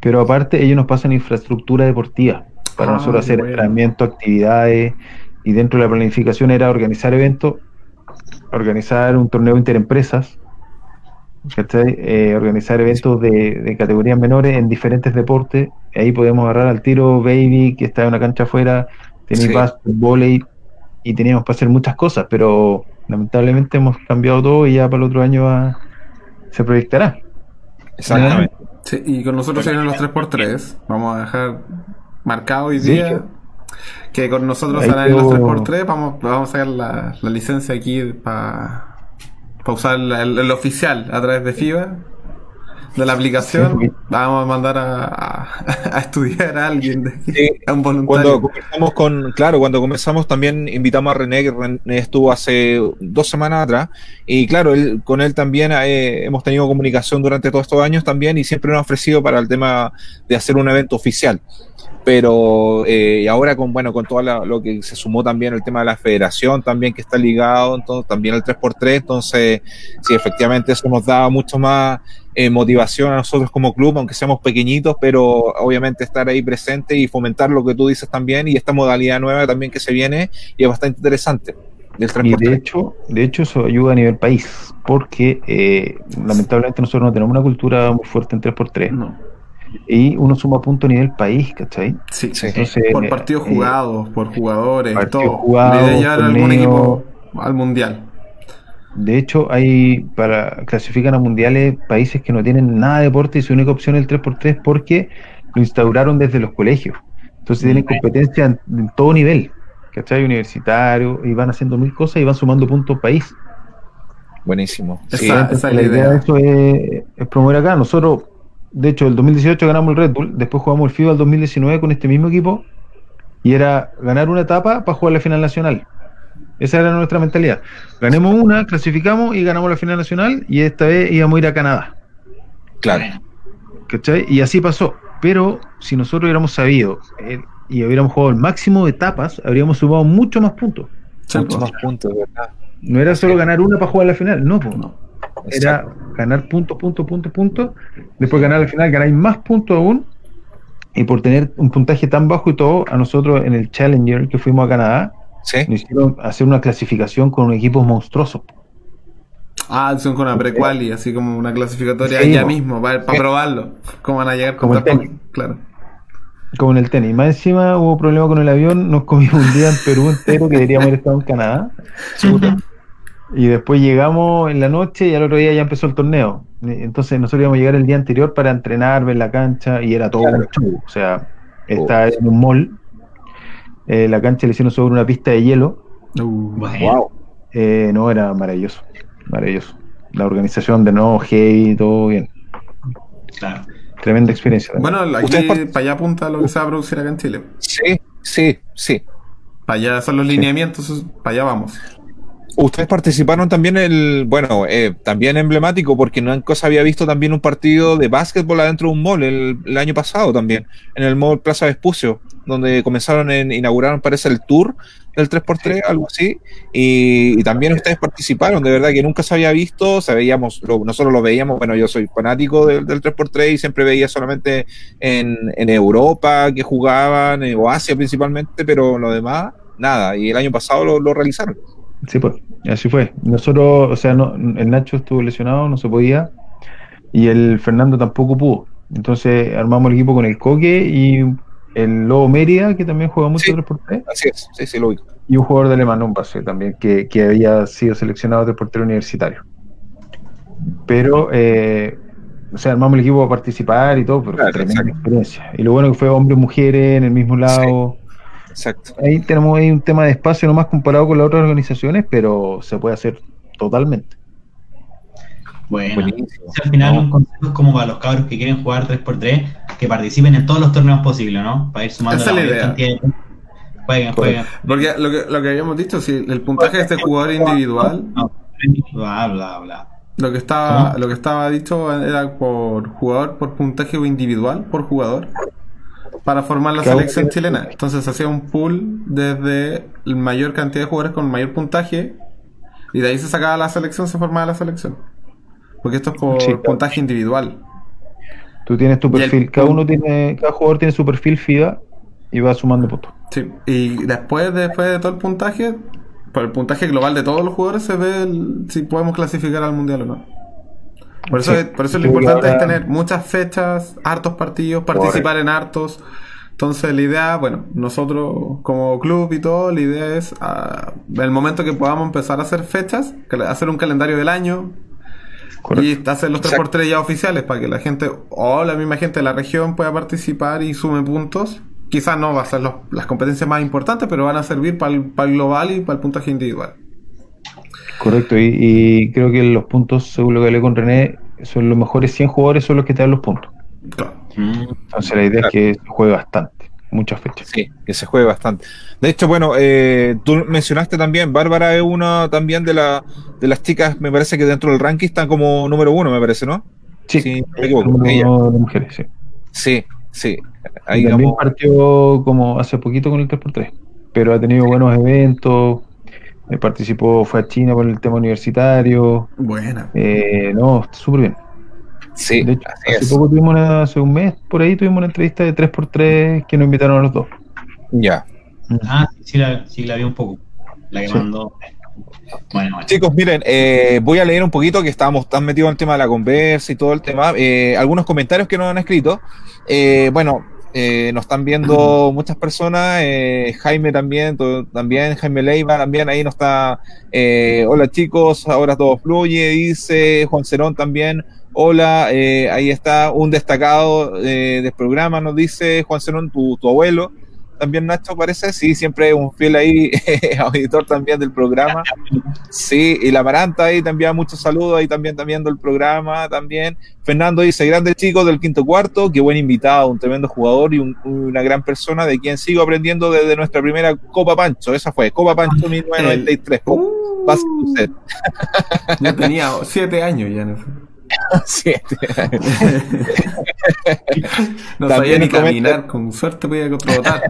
Pero aparte, ellos nos pasan infraestructura deportiva para ah, nosotros hacer entrenamiento, actividades. Y dentro de la planificación era organizar eventos, organizar un torneo interempresas, eh, organizar eventos de, categorías menores en diferentes deportes. Ahí podemos agarrar al tiro baby, que está en una cancha afuera, tenéis sí. y teníamos para hacer muchas cosas, pero lamentablemente hemos cambiado todo y ya para el otro año se proyectará. Exactamente. y con nosotros se vienen los 3x3. Vamos a dejar marcado hoy día que con nosotros salen los 3x3. Vamos, vamos a sacar la, la licencia aquí para para usar el, oficial a través de FIBA de la aplicación, vamos a mandar a, estudiar a alguien, a un voluntario. Cuando comenzamos con, claro, cuando comenzamos también invitamos a René, que René estuvo hace dos semanas atrás, y claro, él, con él también eh, hemos tenido comunicación durante todos estos años también, y siempre nos ha ofrecido para el tema de hacer un evento oficial pero eh, ahora con bueno con todo lo que se sumó también el tema de la federación también que está ligado entonces también el 3x3 entonces sí efectivamente eso nos da mucho más eh, motivación a nosotros como club aunque seamos pequeñitos pero obviamente estar ahí presente y fomentar lo que tú dices también y esta modalidad nueva también que se viene y es bastante interesante y de hecho, de hecho eso ayuda a nivel país, porque eh, lamentablemente nosotros no tenemos una cultura muy fuerte en 3x3. No y uno suma punto a nivel país, ¿cachai? Sí, por partidos eh, jugados, por jugadores, todo. Jugados, de llevar algún equipo al mundial. De hecho, hay para clasifican a mundiales países que no tienen nada de deporte y su única opción es el 3x3 porque lo instauraron desde los colegios. Entonces tienen competencia en, todo nivel, ¿cachai? Universitario, y van haciendo mil cosas y van sumando puntos país. Buenísimo. la, idea. de eso es, promover acá. Nosotros, de hecho, el 2018 ganamos el Red Bull, después jugamos el FIBA el 2019 con este mismo equipo, y era ganar una etapa para jugar la final nacional. Esa era nuestra mentalidad. Ganemos una, clasificamos y ganamos la final nacional, y esta vez íbamos a ir a Canadá. Claro. ¿Cachai? Y así pasó. Pero si nosotros hubiéramos sabido eh, y hubiéramos jugado el máximo de etapas, habríamos sumado mucho más puntos. Muchos más puntos, ¿verdad? No era solo ganar una para jugar la final, no, no. Era ganar puntos, puntos, puntos, puntos. Después ganar la final, ganáis más puntos aún. Y por tener un puntaje tan bajo y todo, a nosotros en el Challenger que fuimos a Canadá, nos hicieron hacer una clasificación con un equipo monstruoso. Ah, son con una prequali, así como una clasificatoria ya mismo, para, probarlo. ¿Cómo van a llegar como el tenis. Claro. Como en el tenis. Más encima hubo problema con el avión, nos comimos un día en Perú entero que deberíamos haber estado en Canadá. <laughs> Y después llegamos en la noche y al otro día ya empezó el torneo. Entonces nosotros íbamos a llegar el día anterior para entrenar, ver la cancha y era todo un show. O sea, está en un mall. Eh, la cancha le hicieron sobre una pista de hielo. Uh, wow. Eh, no, era maravilloso maravilloso. La organización de no, hey, todo bien. Claro. Tremenda experiencia. Bueno, aquí para allá apunta lo que se va a producir acá en Chile. Sí, sí, sí. Para allá son los lineamientos, para allá vamos. Ustedes participaron también el, bueno, eh, también emblemático porque nunca se había visto también un partido de básquetbol adentro de un mall el, año pasado también, en el mall Plaza Vespucio, donde comenzaron en, inauguraron parece el tour del 3x3, algo así, y, también ustedes participaron, de verdad que nunca se había visto, sabíamos, nosotros lo veíamos, bueno, yo soy fanático del, 3x3 y siempre veía solamente en, en Europa que jugaban, o Asia principalmente, pero lo demás, nada, y el año pasado lo, lo realizaron. Sí, pues, así fue. Nosotros, o sea, no, el Nacho estuvo lesionado, no se podía, y el Fernando tampoco pudo. Entonces armamos el equipo con el Coque y el Lobo Mérida, que también juega mucho 3x3. Así es, sí, sí, lo vi. Y un jugador de Alemán, un pase también, que, que había sido seleccionado de portero universitario. Pero, eh, o sea, armamos el equipo a participar y todo, pero fue tremenda experiencia. Y lo bueno que fue hombres y mujeres en el mismo lado. Exacto. Ahí tenemos ahí un tema de espacio nomás comparado con las otras organizaciones, pero se puede hacer totalmente. Bueno, al final un consejo como para los cabros que quieren jugar 3x3, que participen en todos los torneos posibles, ¿no? Para ir sumando Esa la, la idea. Jueguen, jueguen. Porque lo que, lo que habíamos dicho, si el puntaje de este jugador individual. bla, bla, bla. Lo que estaba, lo que estaba dicho era por jugador, por puntaje individual, por jugador para formar la selección chilena. Entonces hacía un pool desde la mayor cantidad de jugadores con mayor puntaje y de ahí se sacaba la selección, se formaba la selección. Porque esto es por puntaje individual. Tú tienes tu perfil, cada uno tiene, cada jugador tiene su perfil FIBA y va sumando puntos. Sí, y después, después de todo el puntaje, por el puntaje global de todos los jugadores se ve si podemos clasificar al mundial o no. Por eso, por eso lo importante es tener muchas fechas, hartos partidos, participar en hartos. Entonces la idea, bueno, nosotros como club y todo, la idea es uh, el momento que podamos empezar a hacer fechas, hacer un calendario del año y hacer los 3x3 ya oficiales para que la gente o la misma gente de la región pueda participar y sume puntos. Quizás no va a ser las competencias más importantes, pero van a servir para el, para el global y para el puntaje individual. Correcto, y, creo que los puntos, según lo que hablé con René, son los mejores 100 jugadores son los que te dan los puntos. Entonces la idea es que se juegue bastante, muchas fechas. Sí, que se juegue bastante. De hecho, bueno, eh, tú mencionaste también, Bárbara es una también de, la, de las chicas, me parece que dentro del ranking están como número uno, me parece, ¿no? Sí, sí me equivoco. De mujeres, sí. Sí, sí. Ahí también partió como hace poquito con el 3x3, pero ha tenido buenos eventos, eh, participó, fue a China por el tema universitario. Buena. Eh, no, súper bien. Sí, de hecho, hace poco tuvimos una, hace un mes por ahí tuvimos una entrevista de 3x3 que nos invitaron a los dos. Ya. Ah, sí la, sí la vi un poco. La que mandó. Bueno, Chicos, miren, eh, voy a leer un poquito que estábamos tan metidos en el tema de la conversa y todo el tema. Eh, algunos comentarios que nos han escrito. Eh, bueno, Eh, nos están viendo muchas personas, eh, Jaime también, también, Jaime Leiva también, ahí nos está, eh, hola chicos, ahora todo fluye, dice Juan Cerón también, hola, ahí está un destacado del programa, nos dice Juan Cerón, tu, tu abuelo, también Nacho parece, sí, siempre un fiel ahí <laughs> auditor también del programa. Sí, y la Maranta ahí también muchos saludos, ahí también también viendo el programa también. Fernando dice, grande chico del quinto cuarto, qué buen invitado, un tremendo jugador y una gran persona de quien sigo aprendiendo desde nuestra primera Copa Pancho, esa fue, Copa Pancho 1993. Uh, Yo tenía siete años ya <laughs> en <laughs> no sabía ni caminar, con suerte podía trotar.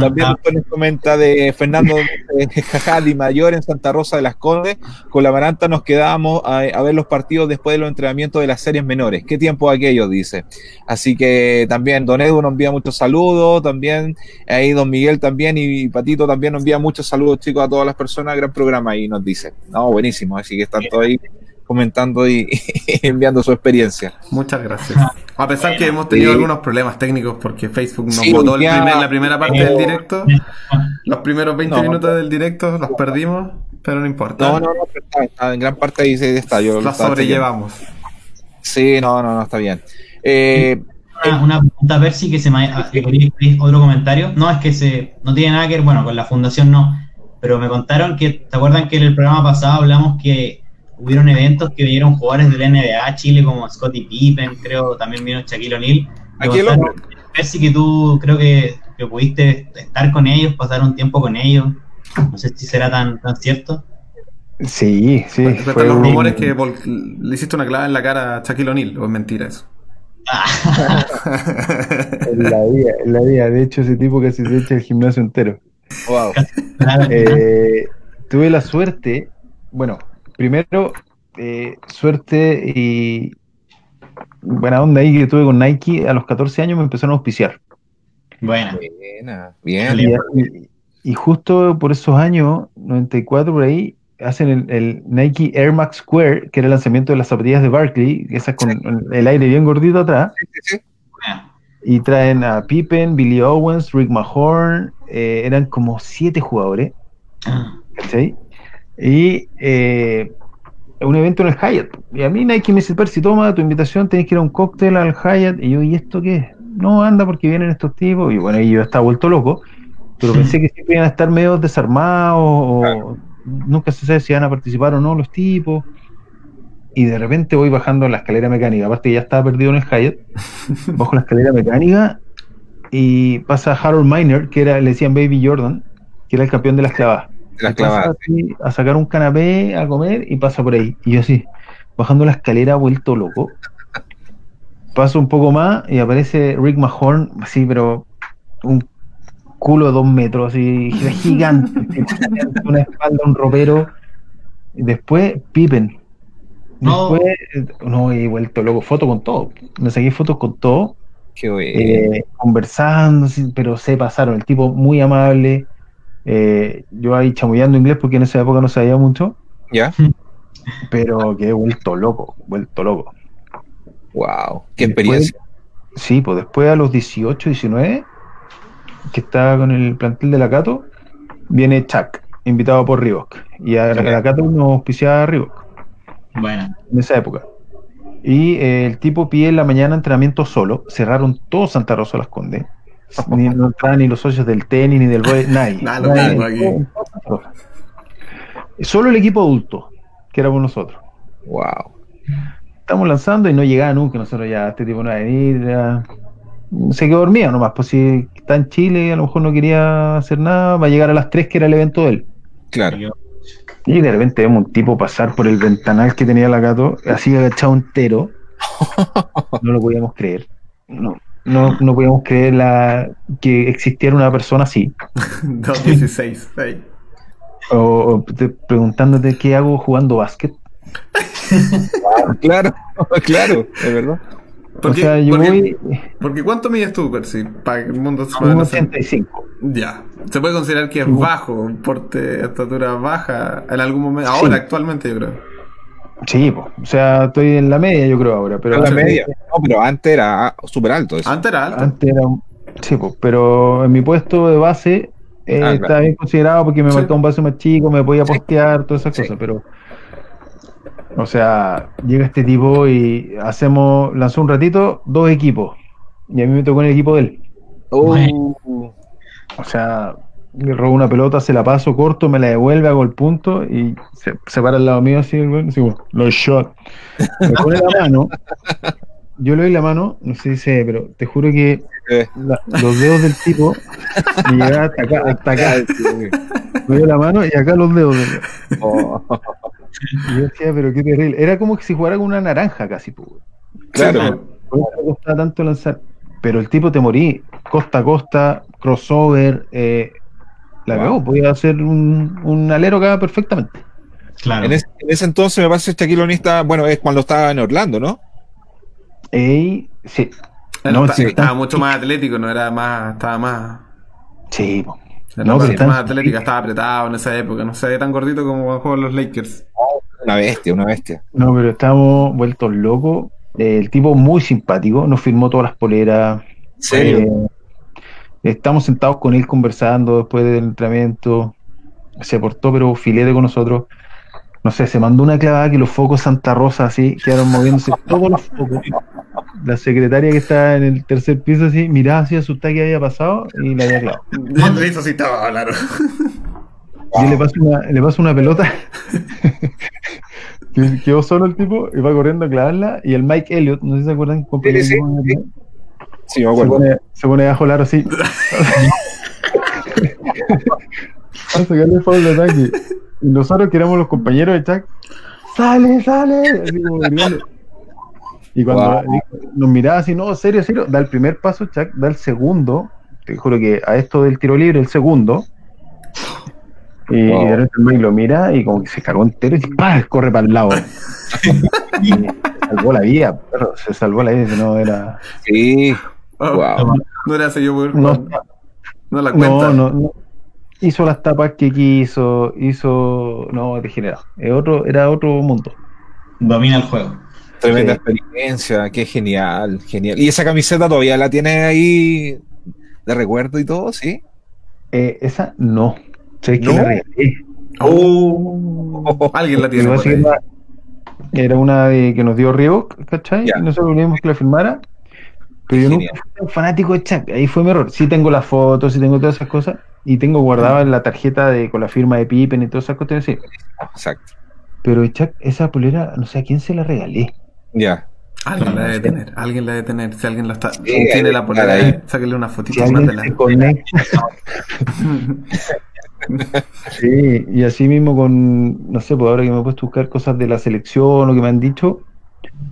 También nos comenta de Fernando <laughs> Jajadi Mayor en Santa Rosa de las Condes. Con la Maranta nos quedábamos a, ver los partidos después de los entrenamientos de las series menores. ¿Qué tiempo aquello? Dice. Así que también Don Edu nos envía muchos saludos. También ahí Don Miguel también y Patito también nos envía muchos saludos, chicos, a todas las personas. Gran programa ahí nos dice. No, buenísimo. Así que están todos ahí comentando y, <laughs> enviando su experiencia. Muchas gracias. A pesar que hemos tenido algunos problemas técnicos porque Facebook nos botó la primera parte del directo, los primeros 20 minutos del directo los perdimos, pero no importa. No, no, no, en gran parte ahí está. Yo la sobrellevamos. Sí, no, no, no, está bien. Eh, una, pregunta a ver si que se me otro comentario. No, es que se no tiene nada que ver, bueno, con la fundación no, pero me contaron que, ¿te acuerdan que en el programa pasado hablamos que hubieron eventos que vinieron jugadores del NBA Chile como Scottie Pippen, creo, también vino Shaquille O'Neal. Aquí el hombre. que tú creo que, que, pudiste estar con ellos, pasar un tiempo con ellos. No sé si será tan, tan cierto. Sí, sí. fue los rumores que le hiciste una clave en la cara a Shaquille O'Neal, o es mentira eso. <laughs> en la vida, en la vida. De hecho, ese tipo casi se echa el gimnasio entero. Wow. Eh, tuve la suerte, bueno, primero, eh, suerte y buena onda ahí que tuve con Nike. A los 14 años me empezaron a auspiciar. Buena. bien. Y, justo por esos años, 94 por ahí, hacen el, Nike Air Max Square, que era el lanzamiento de las zapatillas de Barkley, esas con el aire bien gordito atrás. Y traen a Pippen, Billy Owens, Rick Mahorn, eh, eran como siete jugadores. Ah. Y eh, un evento en el Hyatt. Y a mí Nike me dice, si toma tu invitación, tenés que ir a un cóctel al Hyatt. Y yo, ¿y esto qué es? No, anda porque vienen estos tipos. Y bueno, y yo estaba vuelto loco. Pero pensé que siempre iban a estar medio desarmados o nunca se sabe si van a participar o no los tipos. Y de repente voy bajando la escalera mecánica. Aparte ya estaba perdido en el Hyatt. <laughs> Bajo la escalera mecánica y pasa Harold Miner, que era, le decían Baby Jordan, que era el campeón de las clavadas a sacar un canapé, a comer y pasa por ahí. Y yo así, bajando la escalera, vuelto loco. Paso un poco más y aparece Rick Mahorn, así, pero un culo de dos metros, así, gigante, <laughs> una espalda, un ropero. Y después Pippen. Después, no. he vuelto loco, foto con todo. Me saqué fotos con todo. Eh, conversando, pero se pasaron. El tipo muy amable, eh, yo ahí chamullando inglés porque en esa época no sabía mucho. Ya. <laughs> Pero que he vuelto loco, vuelto loco. Wow, qué experiencia. sí, pues después a los 18, 19, que estaba con el plantel de la Cato, viene Chuck, invitado por Reebok. Y a, la Cato nos auspiciaba a Reebok. Bueno. En esa época. Y eh, el tipo pide en la mañana entrenamiento solo. Cerraron todo Santa Rosa las Condes ni, <laughs> no entraban ni los socios del tenis ni del <laughs> nadie. nadie, Solo el equipo adulto, que éramos nosotros. Wow. Estamos lanzando y no llegaba nunca. Nosotros ya, este tipo no va a venir. Se quedó dormido nomás. Pues si está en Chile, a lo mejor no quería hacer nada. Va a llegar a las 3 que era el evento de él. Claro. Y de repente vemos un tipo pasar por el ventanal que tenía la gato, así agachado entero. <laughs> No lo podíamos creer. No, no, no podíamos creer la, que existiera una persona así. <laughs> 216, O, preguntándote qué hago jugando básquet. <laughs> claro, <laughs> claro, es verdad. Porque, o sea, yo voy... porque ¿cuánto mides tú, Percy? Para el mundo 85. Ya. Se puede considerar que es bajo, un porte de estatura baja en algún momento. Ahora, actualmente, yo creo. Sí, o sea, estoy en la media, yo creo ahora. Pero en la media. No, pero antes era súper alto. Eso. Antes era alto. Antes era, sí, pero en mi puesto de base eh, ah, está bien considerado porque me faltó un base más chico, me podía postear, todas esas cosas, pero. O sea, llega este tipo y hacemos, lanzó un ratito dos equipos. Y a mí me tocó en el equipo de él. Oh. O sea, le robo una pelota, se la paso corto, me la devuelve, hago el punto y se, para al lado mío así, así los shot. Me pone la mano, yo le doy la mano, no sé si dice, pero te juro que los dedos del tipo me llegaban hasta acá, hasta acá. Me dio la mano y acá los dedos. Oh. Y yo decía, pero qué terrible. Era como que si jugara con una naranja casi. Pues. Claro. Por eso costaba tanto lanzar. Pero el tipo te morí, costa a costa, crossover, eh, la wow. podía hacer un, un alero acá perfectamente. Claro. En, ese entonces me parece Shaquille bueno, es cuando estaba en Orlando, ¿no? Ey, sí. No, estaba mucho más atlético, no era más, estaba más. Sí, no, pero más atlética, estaba apretado en esa época, no se ve tan gordito como cuando jugaban los Lakers. Una bestia, una bestia. No, pero estábamos vueltos locos. el tipo muy simpático, nos firmó todas las poleras. ¿Serio? Eh, estamos sentados con él conversando después del entrenamiento. Se portó, pero filete con nosotros. No sé, se mandó una clavada que los focos Santa Rosa así quedaron moviéndose <laughs> todos los focos. La secretaria que está en el tercer piso así miraba así asustada que había pasado y la había clavado. Eso sí estaba claro. Y le paso una, le paso una pelota. <laughs> Quedó solo el tipo y va corriendo a clavarla. Y el Mike Elliott, no sé si se acuerdan, sí, sí, sí. Me acuerdo. Se pone, se pone a jolar así. a <laughs> sacarle foul de ataque. Y nosotros que éramos los compañeros de Chuck, sale, sale. Así como y cuando nos miraba así, no, serio, serio, da el primer paso, Chuck, da el segundo. Te juro que a esto del tiro libre, el segundo. Y, de repente el Mike lo mira y como que se cagó entero y ¡pah! corre para el lado. <laughs> y se salvó la vida, pero se salvó la vida, no era. Sí. Wow. No era así yo, no, no la cuenta. No, no, Hizo las tapas que quiso, hizo. No, degenerado. Otro, era otro mundo. Domina el juego. Tremenda experiencia, qué genial, genial. ¿Y esa camiseta todavía la tienes ahí de recuerdo y todo, sí? Eh, esa no. Sé que la regalé. Oh, <laughs> alguien la tiene. Era una de, que nos dio Reebok, ¿cachai? Y nosotros volvimos que la firmara. Pero yo nunca fui un fanático de Chuck. Ahí fue mi error. Sí tengo las fotos, sí tengo todas esas cosas. Y tengo guardada la tarjeta de, con la firma de Pippen y todas esas cosas. Sí. Exacto. Pero Chuck, esa polera, no sé a quién se la regalé. Ya. Alguien la debe tener, alguien la debe tener. Si alguien la está, tiene la polera ahí, sáquenle una fotito si más de la. <laughs> sí, y así mismo con, no sé, pues ahora que me he puesto a buscar cosas de la selección o que me han dicho,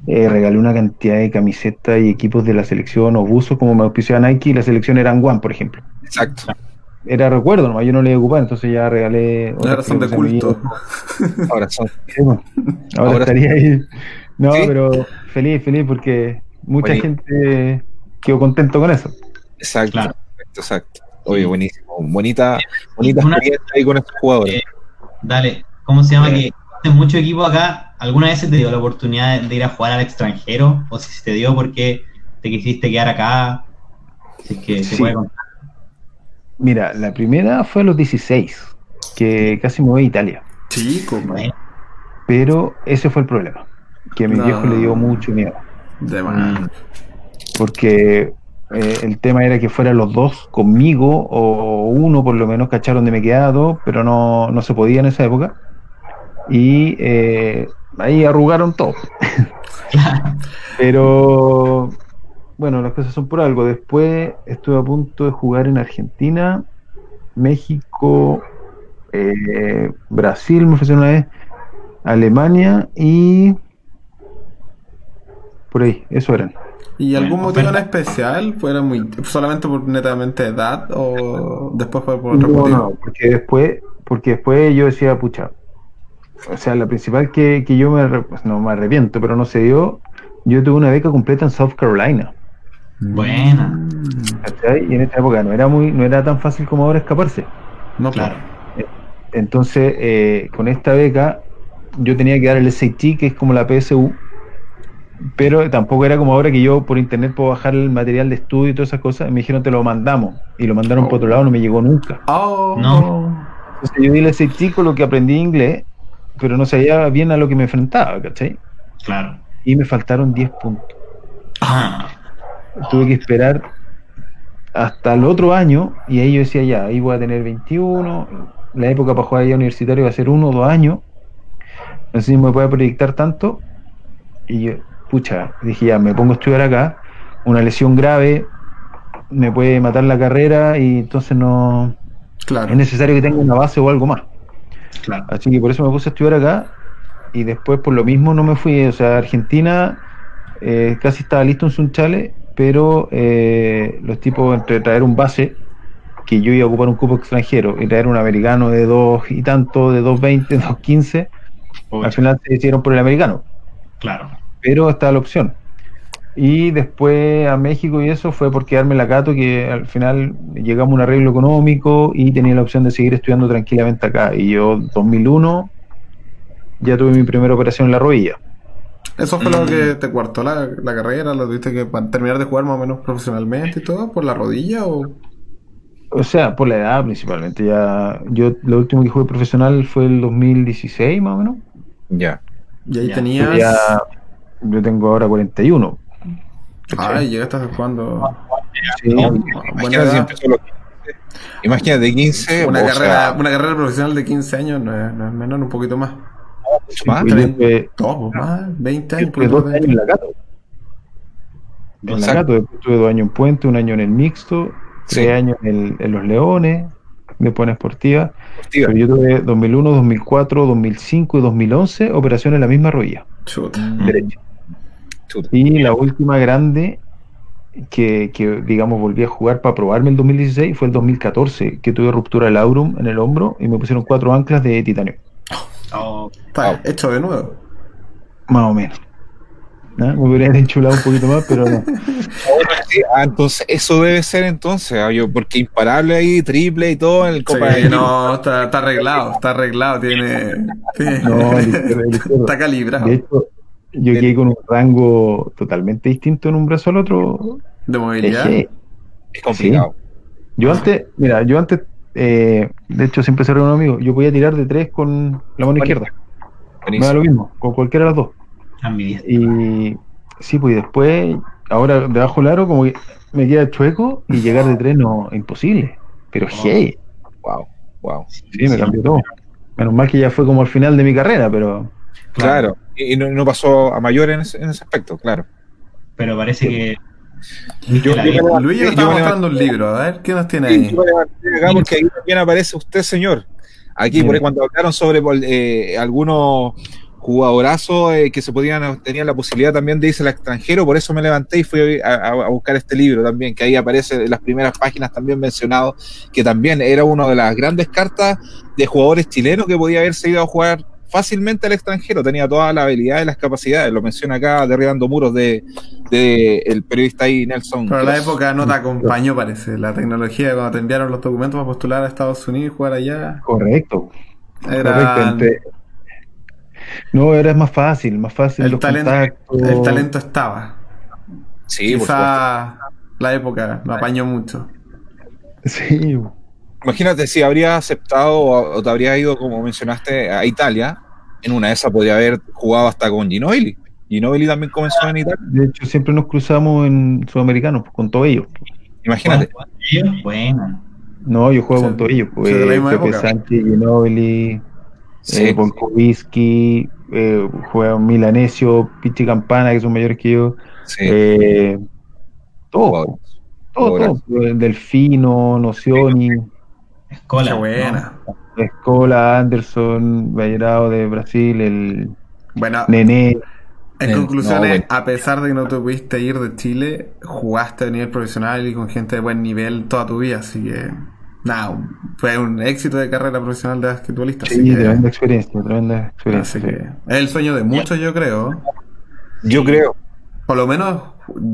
eh, regalé una cantidad de camisetas y equipos de la selección o buzos como me auspiciaba Nike y la selección era One, por ejemplo. Exacto. Era recuerdo nomás, yo no le iba a ocupar, entonces ya regalé. Ahora son de culto. <laughs> Ahora son. ahora, estaría ahí no, pero feliz, feliz porque mucha gente quedó contento con eso. Exacto, exacto, Oye, buenísimo. Bonita, bonita experiencia ahí con estos jugadores. Eh, dale, ¿cómo se llama? Que en mucho equipo acá, ¿alguna vez se te dio la oportunidad de ir a jugar al extranjero? ¿O si se te dio porque te quisiste quedar acá? Si es que se puede contar. Mira, la primera fue a los 16, que casi me voy a Italia. Chico, Pero ese fue el problema que a mi viejo le dio mucho miedo. De mm. Porque eh, el tema era que fueran los dos conmigo, o uno por lo menos, cacharon de me quedado, pero no, no se podía en esa época. Y eh, ahí arrugaron todo. <laughs> pero bueno, las cosas son por algo. Después estuve a punto de jugar en Argentina, México, eh, Brasil, me ofrecieron una vez, Alemania y por ahí, eso eran. ¿Y algún motivo en especial? ¿Fuera muy solamente por netamente edad o después fue por otro no, motivo? No, porque después, porque después yo decía, pucha, o sea, la principal que, que yo me, pues, no me arrepiento, pero no se dio, yo tuve una beca completa en South Carolina. Buena. Y en esta época no era muy, no era tan fácil como ahora escaparse. No, claro. Entonces, eh, con esta beca yo tenía que dar el SAT, que es como la PSU, pero tampoco era como ahora que yo por internet puedo bajar el material de estudio y todas esas cosas. Me dijeron te lo mandamos y lo mandaron por otro lado, no me llegó nunca. Oh. No. Entonces yo di el SAT con lo que aprendí inglés, pero no sabía bien a lo que me enfrentaba, ¿cachai? Claro. Y me faltaron 10 puntos. Ah, Tuve que esperar hasta el otro año y ahí yo decía ya, ahí voy a tener 21, la época para jugar allá universitario va a ser uno o dos años, no sé si me puede proyectar tanto y yo, pucha, dije ya, me pongo a estudiar acá, una lesión grave me puede matar la carrera y entonces no Claro. es necesario que tenga una base o algo más. Claro. Así que por eso me puse a estudiar acá y después por lo mismo no me fui. O sea, Argentina eh, casi estaba listo en Sunchale, pero eh, los tipos entre traer un base, que yo iba a ocupar un cupo extranjero, y traer un americano de dos y tanto, de 2.20, 2.15, <laughs> al final se decidieron por el americano. Claro. Pero estaba la opción. Y después a México y eso fue por quedarme en la Cato, que al final llegamos a un arreglo económico y tenía la opción de seguir estudiando tranquilamente acá. Y yo, 2001, ya tuve mi primera operación en la rodilla. Eso fue lo que te cuartó la, la carrera, lo tuviste que terminar de jugar más o menos profesionalmente y todo, por la rodilla o... O sea, por la edad principalmente. Ya, yo lo último que jugué profesional fue el 2016 más o menos. Ya. Y ahí Ya. tenías... Ya, yo tengo ahora 41. Ay, llegaste a jugando... Sí, Buena Imagínate si empezó los 15. Imagínate 15. Una carrera, sea, una carrera profesional de 15 años no es, no es menor, un poquito más. mucho más. y yo estuve- Todo, más, 20 años. por dos años en la Cato. En la después tuve dos años en Puente, un año en el Mixto, tres Sí. años en, el- en los Leones, después en Esportiva. Deportiva. Pero yo tuve 2001, 2004, 2005 y 2011 operación en la misma rodilla Chuta. Derecha. Chuta. Y la última grande que, que, digamos, volví a jugar para probarme el 2016 fue el 2014, que tuve ruptura del aurum en el hombro y me pusieron cuatro anclas de titanio, Oh, Está hecho de nuevo. más o menos. ¿Ah? Me haber enchulado un poquito más, pero no. <laughs> Ah, entonces eso debe ser entonces, ah, yo, porque imparable ahí, triple y todo en el Copa Sí, de no, está, está arreglado, está arreglado, tiene... tiene- No, el izquierdo, el izquierdo. está calibrado. De hecho, yo quedé con un rango totalmente distinto en un brazo al otro. De movilidad. Eje. Es complicado. Yo antes, mira, yo antes, eh, de hecho siempre se un amigo, yo podía tirar de tres con la mano izquierda. Me da lo mismo, con cualquiera de las dos. Y sí, pues y después, ahora debajo del aro, como que me queda chueco y llegar de tres no, imposible. Pero hey, Wow, wow. sí, me cambió todo. Menos mal que ya fue como al final de mi carrera, pero Claro. Y, y no, no pasó a mayor en ese, en ese aspecto, claro. Pero parece que. Yo-. Luis Yo está me mostrando un libro, a ver, ¿qué nos tiene ahí? yo me levanté acá porque ahí también aparece usted, señor. Aquí, por ahí, cuando hablaron sobre eh, algunos jugadorazos eh, que se podían tenían la posibilidad también de irse al extranjero, por eso me levanté y fui a, a- a buscar este libro también, que ahí aparece en las primeras páginas también mencionado, que también era una de las grandes cartas de jugadores chilenos que podía haberse ido a jugar fácilmente al extranjero, tenía todas las habilidades y las capacidades, lo menciona acá derribando muros de, de el periodista ahí Nelson. Pero la época no te acompañó, parece. La tecnología, cuando te enviaron los documentos para postular a Estados Unidos y jugar allá, correcto. era No, es más fácil, más fácil el los talento, contactos. el talento estaba. Sí. Quizá la época lo apañó mucho. Sí, Imagínate si habría aceptado o, o te habría ido, como mencionaste, a Italia. En una de esas podría haber jugado hasta con Ginobili. Ginobili también comenzó en Italia. de hecho siempre nos cruzamos en Sudamericanos, pues, con todos ellos. Imagínate. Bueno. No, yo juego Sí. con todos ellos. Pues, Sí, de la misma Pepe época. Sánchez, Ginobili, Sí. eh, Volkovitsky, eh, juega Milanesio, Pichi Campana, que son mayores que yo. Sí. Eh, todo, todo, todo. Eh, Delfino, Nocioni, Escola. Qué buena. Escola, Anderson, Vallerado de Brasil, el Bueno, Nené. en no, bueno. a pesar de que no te pudiste ir de Chile, jugaste a nivel profesional y con gente de buen nivel toda tu vida, así que nada, fue un éxito de carrera profesional de basquetbolista. Sí, así que, tremenda experiencia, tremenda experiencia. así que es el sueño de muchos, yo creo. Yo creo. Por lo menos,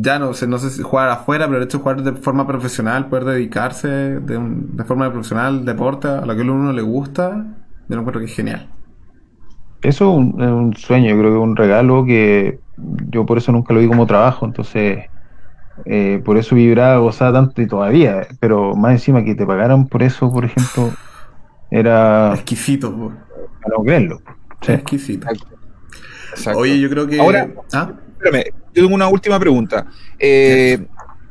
ya no sé, no sé si jugar afuera, pero el hecho de jugar de forma profesional, poder dedicarse de, un- de forma profesional, deporte, a lo que a uno le gusta, yo lo encuentro que es genial. Eso es un, sueño, yo creo que es un regalo que yo por eso nunca lo vi como trabajo, entonces eh, por eso vibraba, gozaba tanto y todavía, pero más encima que te pagaran por eso, por ejemplo, era... Exquisito. Para no creerlo. Exquisito. Oye, yo creo que... Ahora, ¿Ah? Espérame, yo tengo una última pregunta. Eh,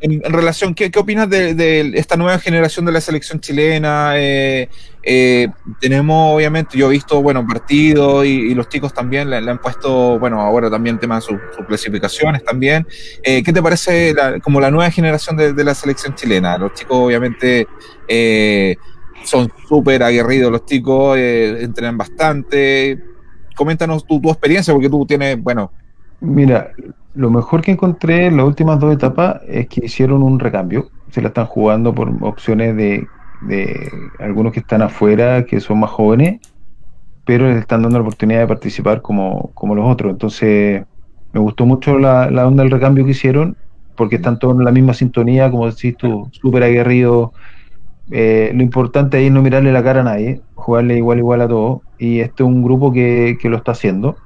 en, relación, ¿qué, opinas de, esta nueva generación de la selección chilena? Eh, eh, tenemos, obviamente, yo he visto, bueno, partidos y, los chicos también le, han puesto, bueno, ahora también tema de sus clasificaciones también. ¿Qué te parece como la nueva generación de, la selección chilena? Los chicos, obviamente, son súper aguerridos los chicos, entrenan bastante. Coméntanos tu experiencia, porque tú tienes, bueno... Mira, lo mejor que encontré en las últimas dos etapas es que hicieron un recambio. Se la están jugando por opciones de, algunos que están afuera, que son más jóvenes, pero les están dando la oportunidad de participar como, los otros. Entonces, me gustó mucho la, onda del recambio que hicieron, porque están todos en la misma sintonía, como decís tú, súper aguerridos. Eh, lo importante ahí es no mirarle la cara a nadie, jugarle igual igual a todos. Y este es un grupo que, que lo está haciendo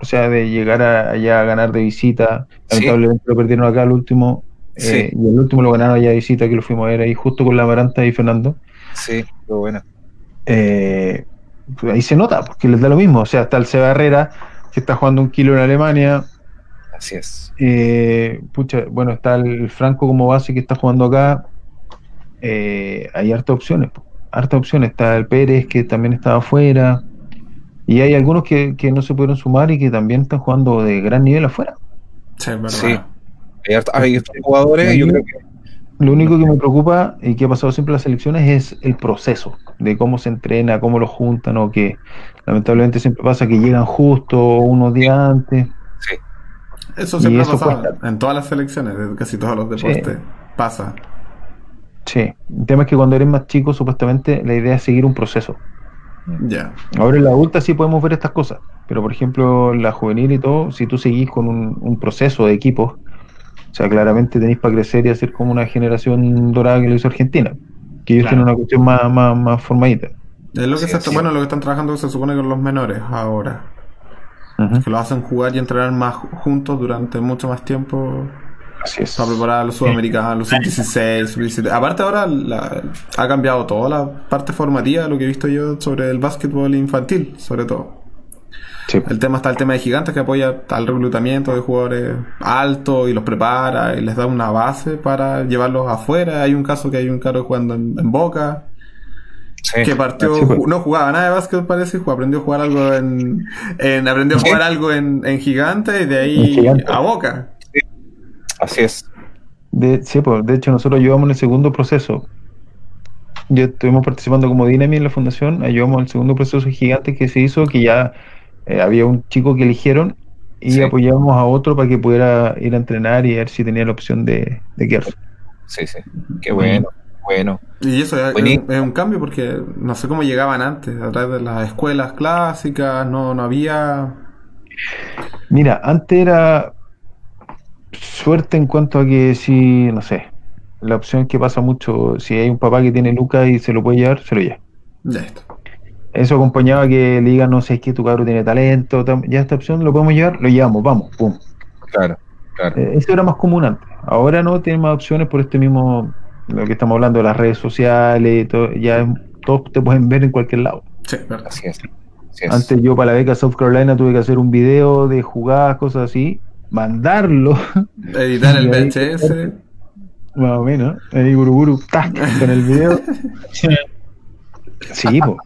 o sea, de llegar allá a ganar de visita. Lamentablemente lo perdieron acá el último, eh, y el último lo ganaron allá de visita, que lo fuimos a ver ahí justo con la Maranta y Fernando. Sí, qué bueno. Eh, pues ahí se nota, porque les da lo mismo. O sea, está el Seba Herrera, que está jugando un kilo en Alemania. Así es. Eh, pucha, bueno, está el Franco como base que está jugando acá. hay hartas opciones, hartas opciones. Está el Pérez, que también estaba afuera. Y hay algunos que, no se pudieron sumar y que también están jugando de gran nivel afuera. Sí, sí. Hay, jugadores, yo creo que lo único que me preocupa y que ha pasado siempre en las selecciones es el proceso de cómo se entrena, cómo lo juntan o que lamentablemente siempre pasa que llegan justo unos días antes. Sí. Eso siempre pasa en todas las selecciones, de casi todos los deportes. Pasa. Sí. El tema es que cuando eres más chico, supuestamente la idea es seguir un proceso. Ya. Ahora en la adulta sí podemos ver estas cosas, pero por ejemplo la juvenil y todo, si tú seguís con un, proceso de equipos, o sea, claramente tenéis para crecer y hacer como una generación dorada que lo hizo Argentina, que ellos tienen una cuestión más, más, más formadita. Es lo que se bueno, lo que están trabajando se supone con los menores ahora. Que lo hacen jugar y entrenar más juntos durante mucho más tiempo Así es. Para preparar a los sudamericanos, los sub-16, sub-17. Aparte ahora ha cambiado toda la parte formativa, lo que he visto yo sobre el básquetbol infantil, sobre todo. El tema está el tema de gigantes que apoya al reclutamiento de jugadores altos y los prepara y les da una base para llevarlos afuera. Hay un caso que hay un caro jugando en, Boca. que partió, pues. no jugaba nada de básquet parece, aprendió a jugar algo en, aprendió a jugar algo en, en Gigante y de ahí a Boca. Así es. De, sí, pues, de hecho nosotros ayudamos en el segundo proceso. Yo estuvimos participando como Dynami en la fundación, ayudamos en el segundo proceso gigante que se hizo, que ya eh, había un chico que eligieron y apoyamos a otro para que pudiera ir a entrenar y ver si tenía la opción de, de quedarse. Sí, sí, qué bueno, bueno. Y eso es, es, un cambio porque no sé cómo llegaban antes, a través de las escuelas clásicas, no, no había... Mira, antes era suerte en cuanto a que si, no sé, la opción que pasa mucho, si hay un papá que tiene lucas y se lo puede llevar, se lo lleva. Ya está. Eso acompañaba que le digan, no sé, es que tu cabro tiene talento, ya esta opción lo podemos llevar, lo llevamos, vamos, pum. Claro, claro. Eh, eso era más común antes. Ahora no, tiene más opciones por este mismo, lo que estamos hablando de las redes sociales, y todo, ya todos te pueden ver en cualquier lado. Sí, Así es. Antes yo para la beca South Carolina tuve que hacer un video de jugadas, cosas así, mandarlo. Editar el <laughs> VHS. Más o menos. Ahí guruguru, con el video. sí, pues.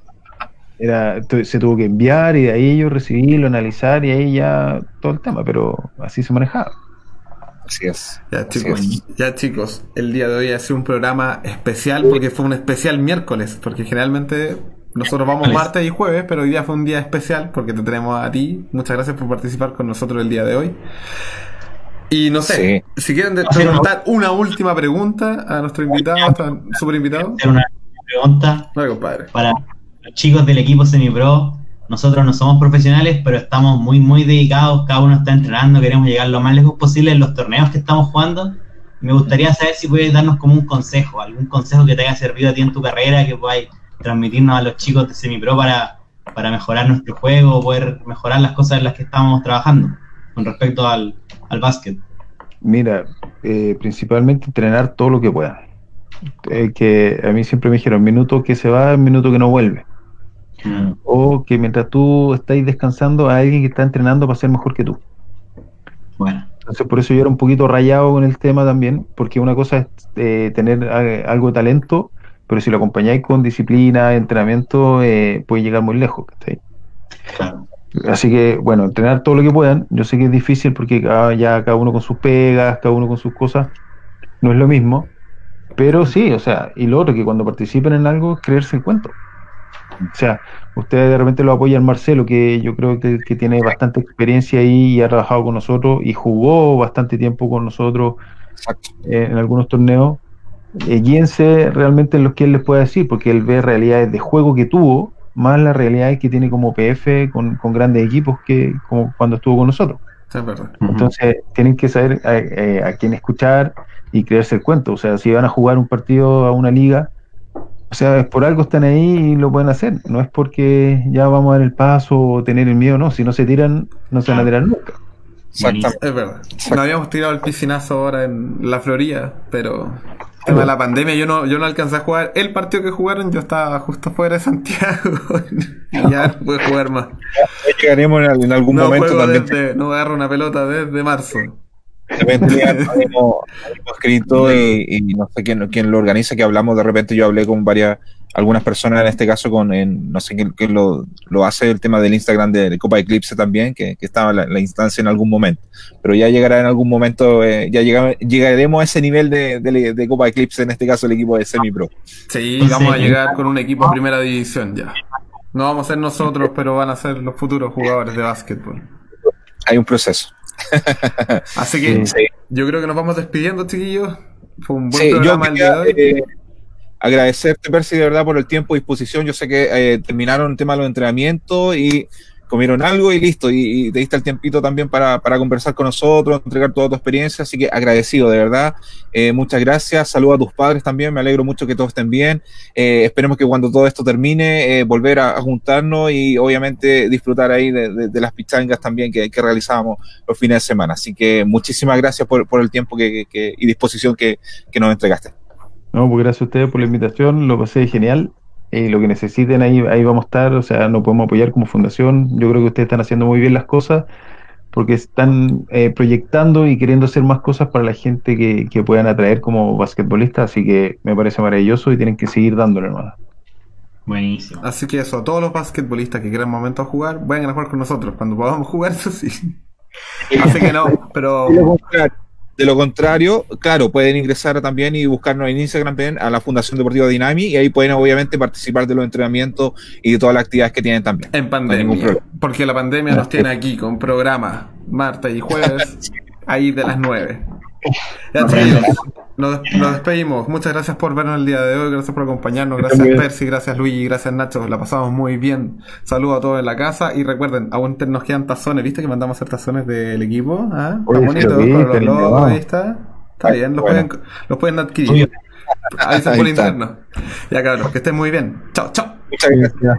Era, se tuvo que enviar y de ahí yo recibirlo, analizar y ahí ya todo el tema, pero así se manejaba. Así es. Ya chicos, ya chicos, el día de hoy hace un programa especial porque fue un especial miércoles, porque generalmente nosotros vamos martes y jueves, pero hoy día fue un día especial porque te tenemos a ti. Muchas gracias por participar con nosotros el día de hoy. Y no sé, si quieren preguntar una última pregunta a nuestro invitado, a super invitado. Una pregunta compadre. para los chicos del equipo semipro. Nosotros no somos profesionales, pero estamos muy, muy dedicados. Cada uno está entrenando, queremos llegar lo más lejos posible en los torneos que estamos jugando. Me gustaría saber si puedes darnos como un consejo, algún consejo que te haya servido a ti en tu carrera, que podáis transmitirnos a los chicos de Semipro para, para mejorar nuestro juego, poder mejorar las cosas en las que estamos trabajando con respecto al, al básquet? Mira, eh, principalmente entrenar todo lo que puedan. Eh, que a mí siempre me dijeron, minuto que se va, minuto que no vuelve. Mm. O que mientras tú estás descansando, hay alguien que está entrenando para ser mejor que tú. Bueno. Entonces, por eso yo era un poquito rayado con el tema también, porque una cosa es eh, tener algo de talento, pero si lo acompañáis con disciplina, entrenamiento, eh, puede llegar muy lejos. Así que, bueno, entrenar todo lo que puedan. Yo sé que es difícil porque ya cada uno con sus pegas, cada uno con sus cosas, no es lo mismo. Pero sí, o sea, y lo otro, que cuando participen en algo, creerse el cuento. O sea, ustedes de repente lo apoyan Marcelo, que yo creo que, tiene bastante experiencia ahí y ha trabajado con nosotros y jugó bastante tiempo con nosotros eh, en algunos torneos. Eh, guíense realmente en lo que él les pueda decir, porque él ve realidades de juego que tuvo, más las realidades que tiene como PF con, grandes equipos que como cuando estuvo con nosotros. Entonces, tienen que saber eh, a quién escuchar y creerse el cuento. O sea, si van a jugar un partido a una liga, o sea, por algo están ahí y lo pueden hacer. No es porque ya vamos a dar el paso o tener el miedo, no. Si no se tiran, no se van a tirar nunca. Exactamente. Es verdad. No habíamos tirado el piscinazo ahora en la Florida, pero tema de la pandemia yo no, yo no alcancé a jugar. El partido que jugaron yo estaba justo fuera de Santiago. <laughs> y ya no pude jugar más. Llegaremos en, algún momento también. no agarro una pelota desde marzo. De repente hemos, escrito y, no sé quién, quién, lo organiza, que hablamos, de repente yo hablé con varias, algunas personas, en este caso con, no sé quién, lo, lo, hace el tema del Instagram de, Copa Eclipse también, que, estaba la, la, instancia en algún momento. Pero ya llegará en algún momento, eh, ya llegaremos a ese nivel de, de, Copa Eclipse, en este caso el equipo de Semi-Pro. Sí, vamos a llegar con un equipo de primera división ya. No vamos a ser nosotros, pero van a ser los futuros jugadores de básquetbol. Hay un proceso. Así que yo creo que nos vamos despidiendo, chiquillos. Fue un buen programa el día de hoy. Eh, agradecerte, Percy, de verdad, por el tiempo y disposición. Yo sé que eh, terminaron el tema de los entrenamientos y comieron algo y listo. Y, te diste el tiempito también para, conversar con nosotros, entregar toda tu experiencia. Así que agradecido, de verdad. Eh, muchas gracias. Saludos a tus padres también. Me alegro mucho que todos estén bien. Eh, esperemos que cuando todo esto termine, eh, volver a, juntarnos y obviamente disfrutar ahí de, las pichangas también que, realizábamos los fines de semana. Así que muchísimas gracias por, el tiempo que, y disposición que nos entregaste. No, pues gracias a ustedes por la invitación. Lo pasé genial y lo que necesiten ahí, ahí vamos a estar, o sea, nos podemos apoyar como fundación. Yo creo que ustedes están haciendo muy bien las cosas porque están eh, proyectando y queriendo hacer más cosas para la gente que, que puedan atraer como basquetbolistas, así que me parece maravilloso y tienen que seguir dándole, hermano. Buenísimo. Así que eso, todos los basquetbolistas que quieran momento a jugar, vayan a jugar con nosotros. Cuando podamos jugar, <laughs> eso sí. Así que no, pero. De lo contrario, claro, pueden ingresar también y buscarnos en Instagram a la Fundación Deportiva Dinami y ahí pueden obviamente participar de los entrenamientos y de todas las actividades que tienen también. En pandemia. porque la pandemia nos tiene aquí con programas martes y jueves, <laughs> ahí de las 9. Ya, nos, despedimos. Muchas gracias por vernos el día de hoy. Gracias por acompañarnos. Gracias Percy, gracias Luigi, gracias Nacho. La pasamos muy bien. Saludos a todos en la casa. Y recuerden, aún nos quedan tazones. ¿Viste que mandamos hacer tazones del equipo? ¿Ah? Está bonito, con los ahí está. Está bien, los, pueden, los pueden adquirir. Ahí se por interno. Ya cabrón, que estén muy bien. Chao, chao. Muchas gracias.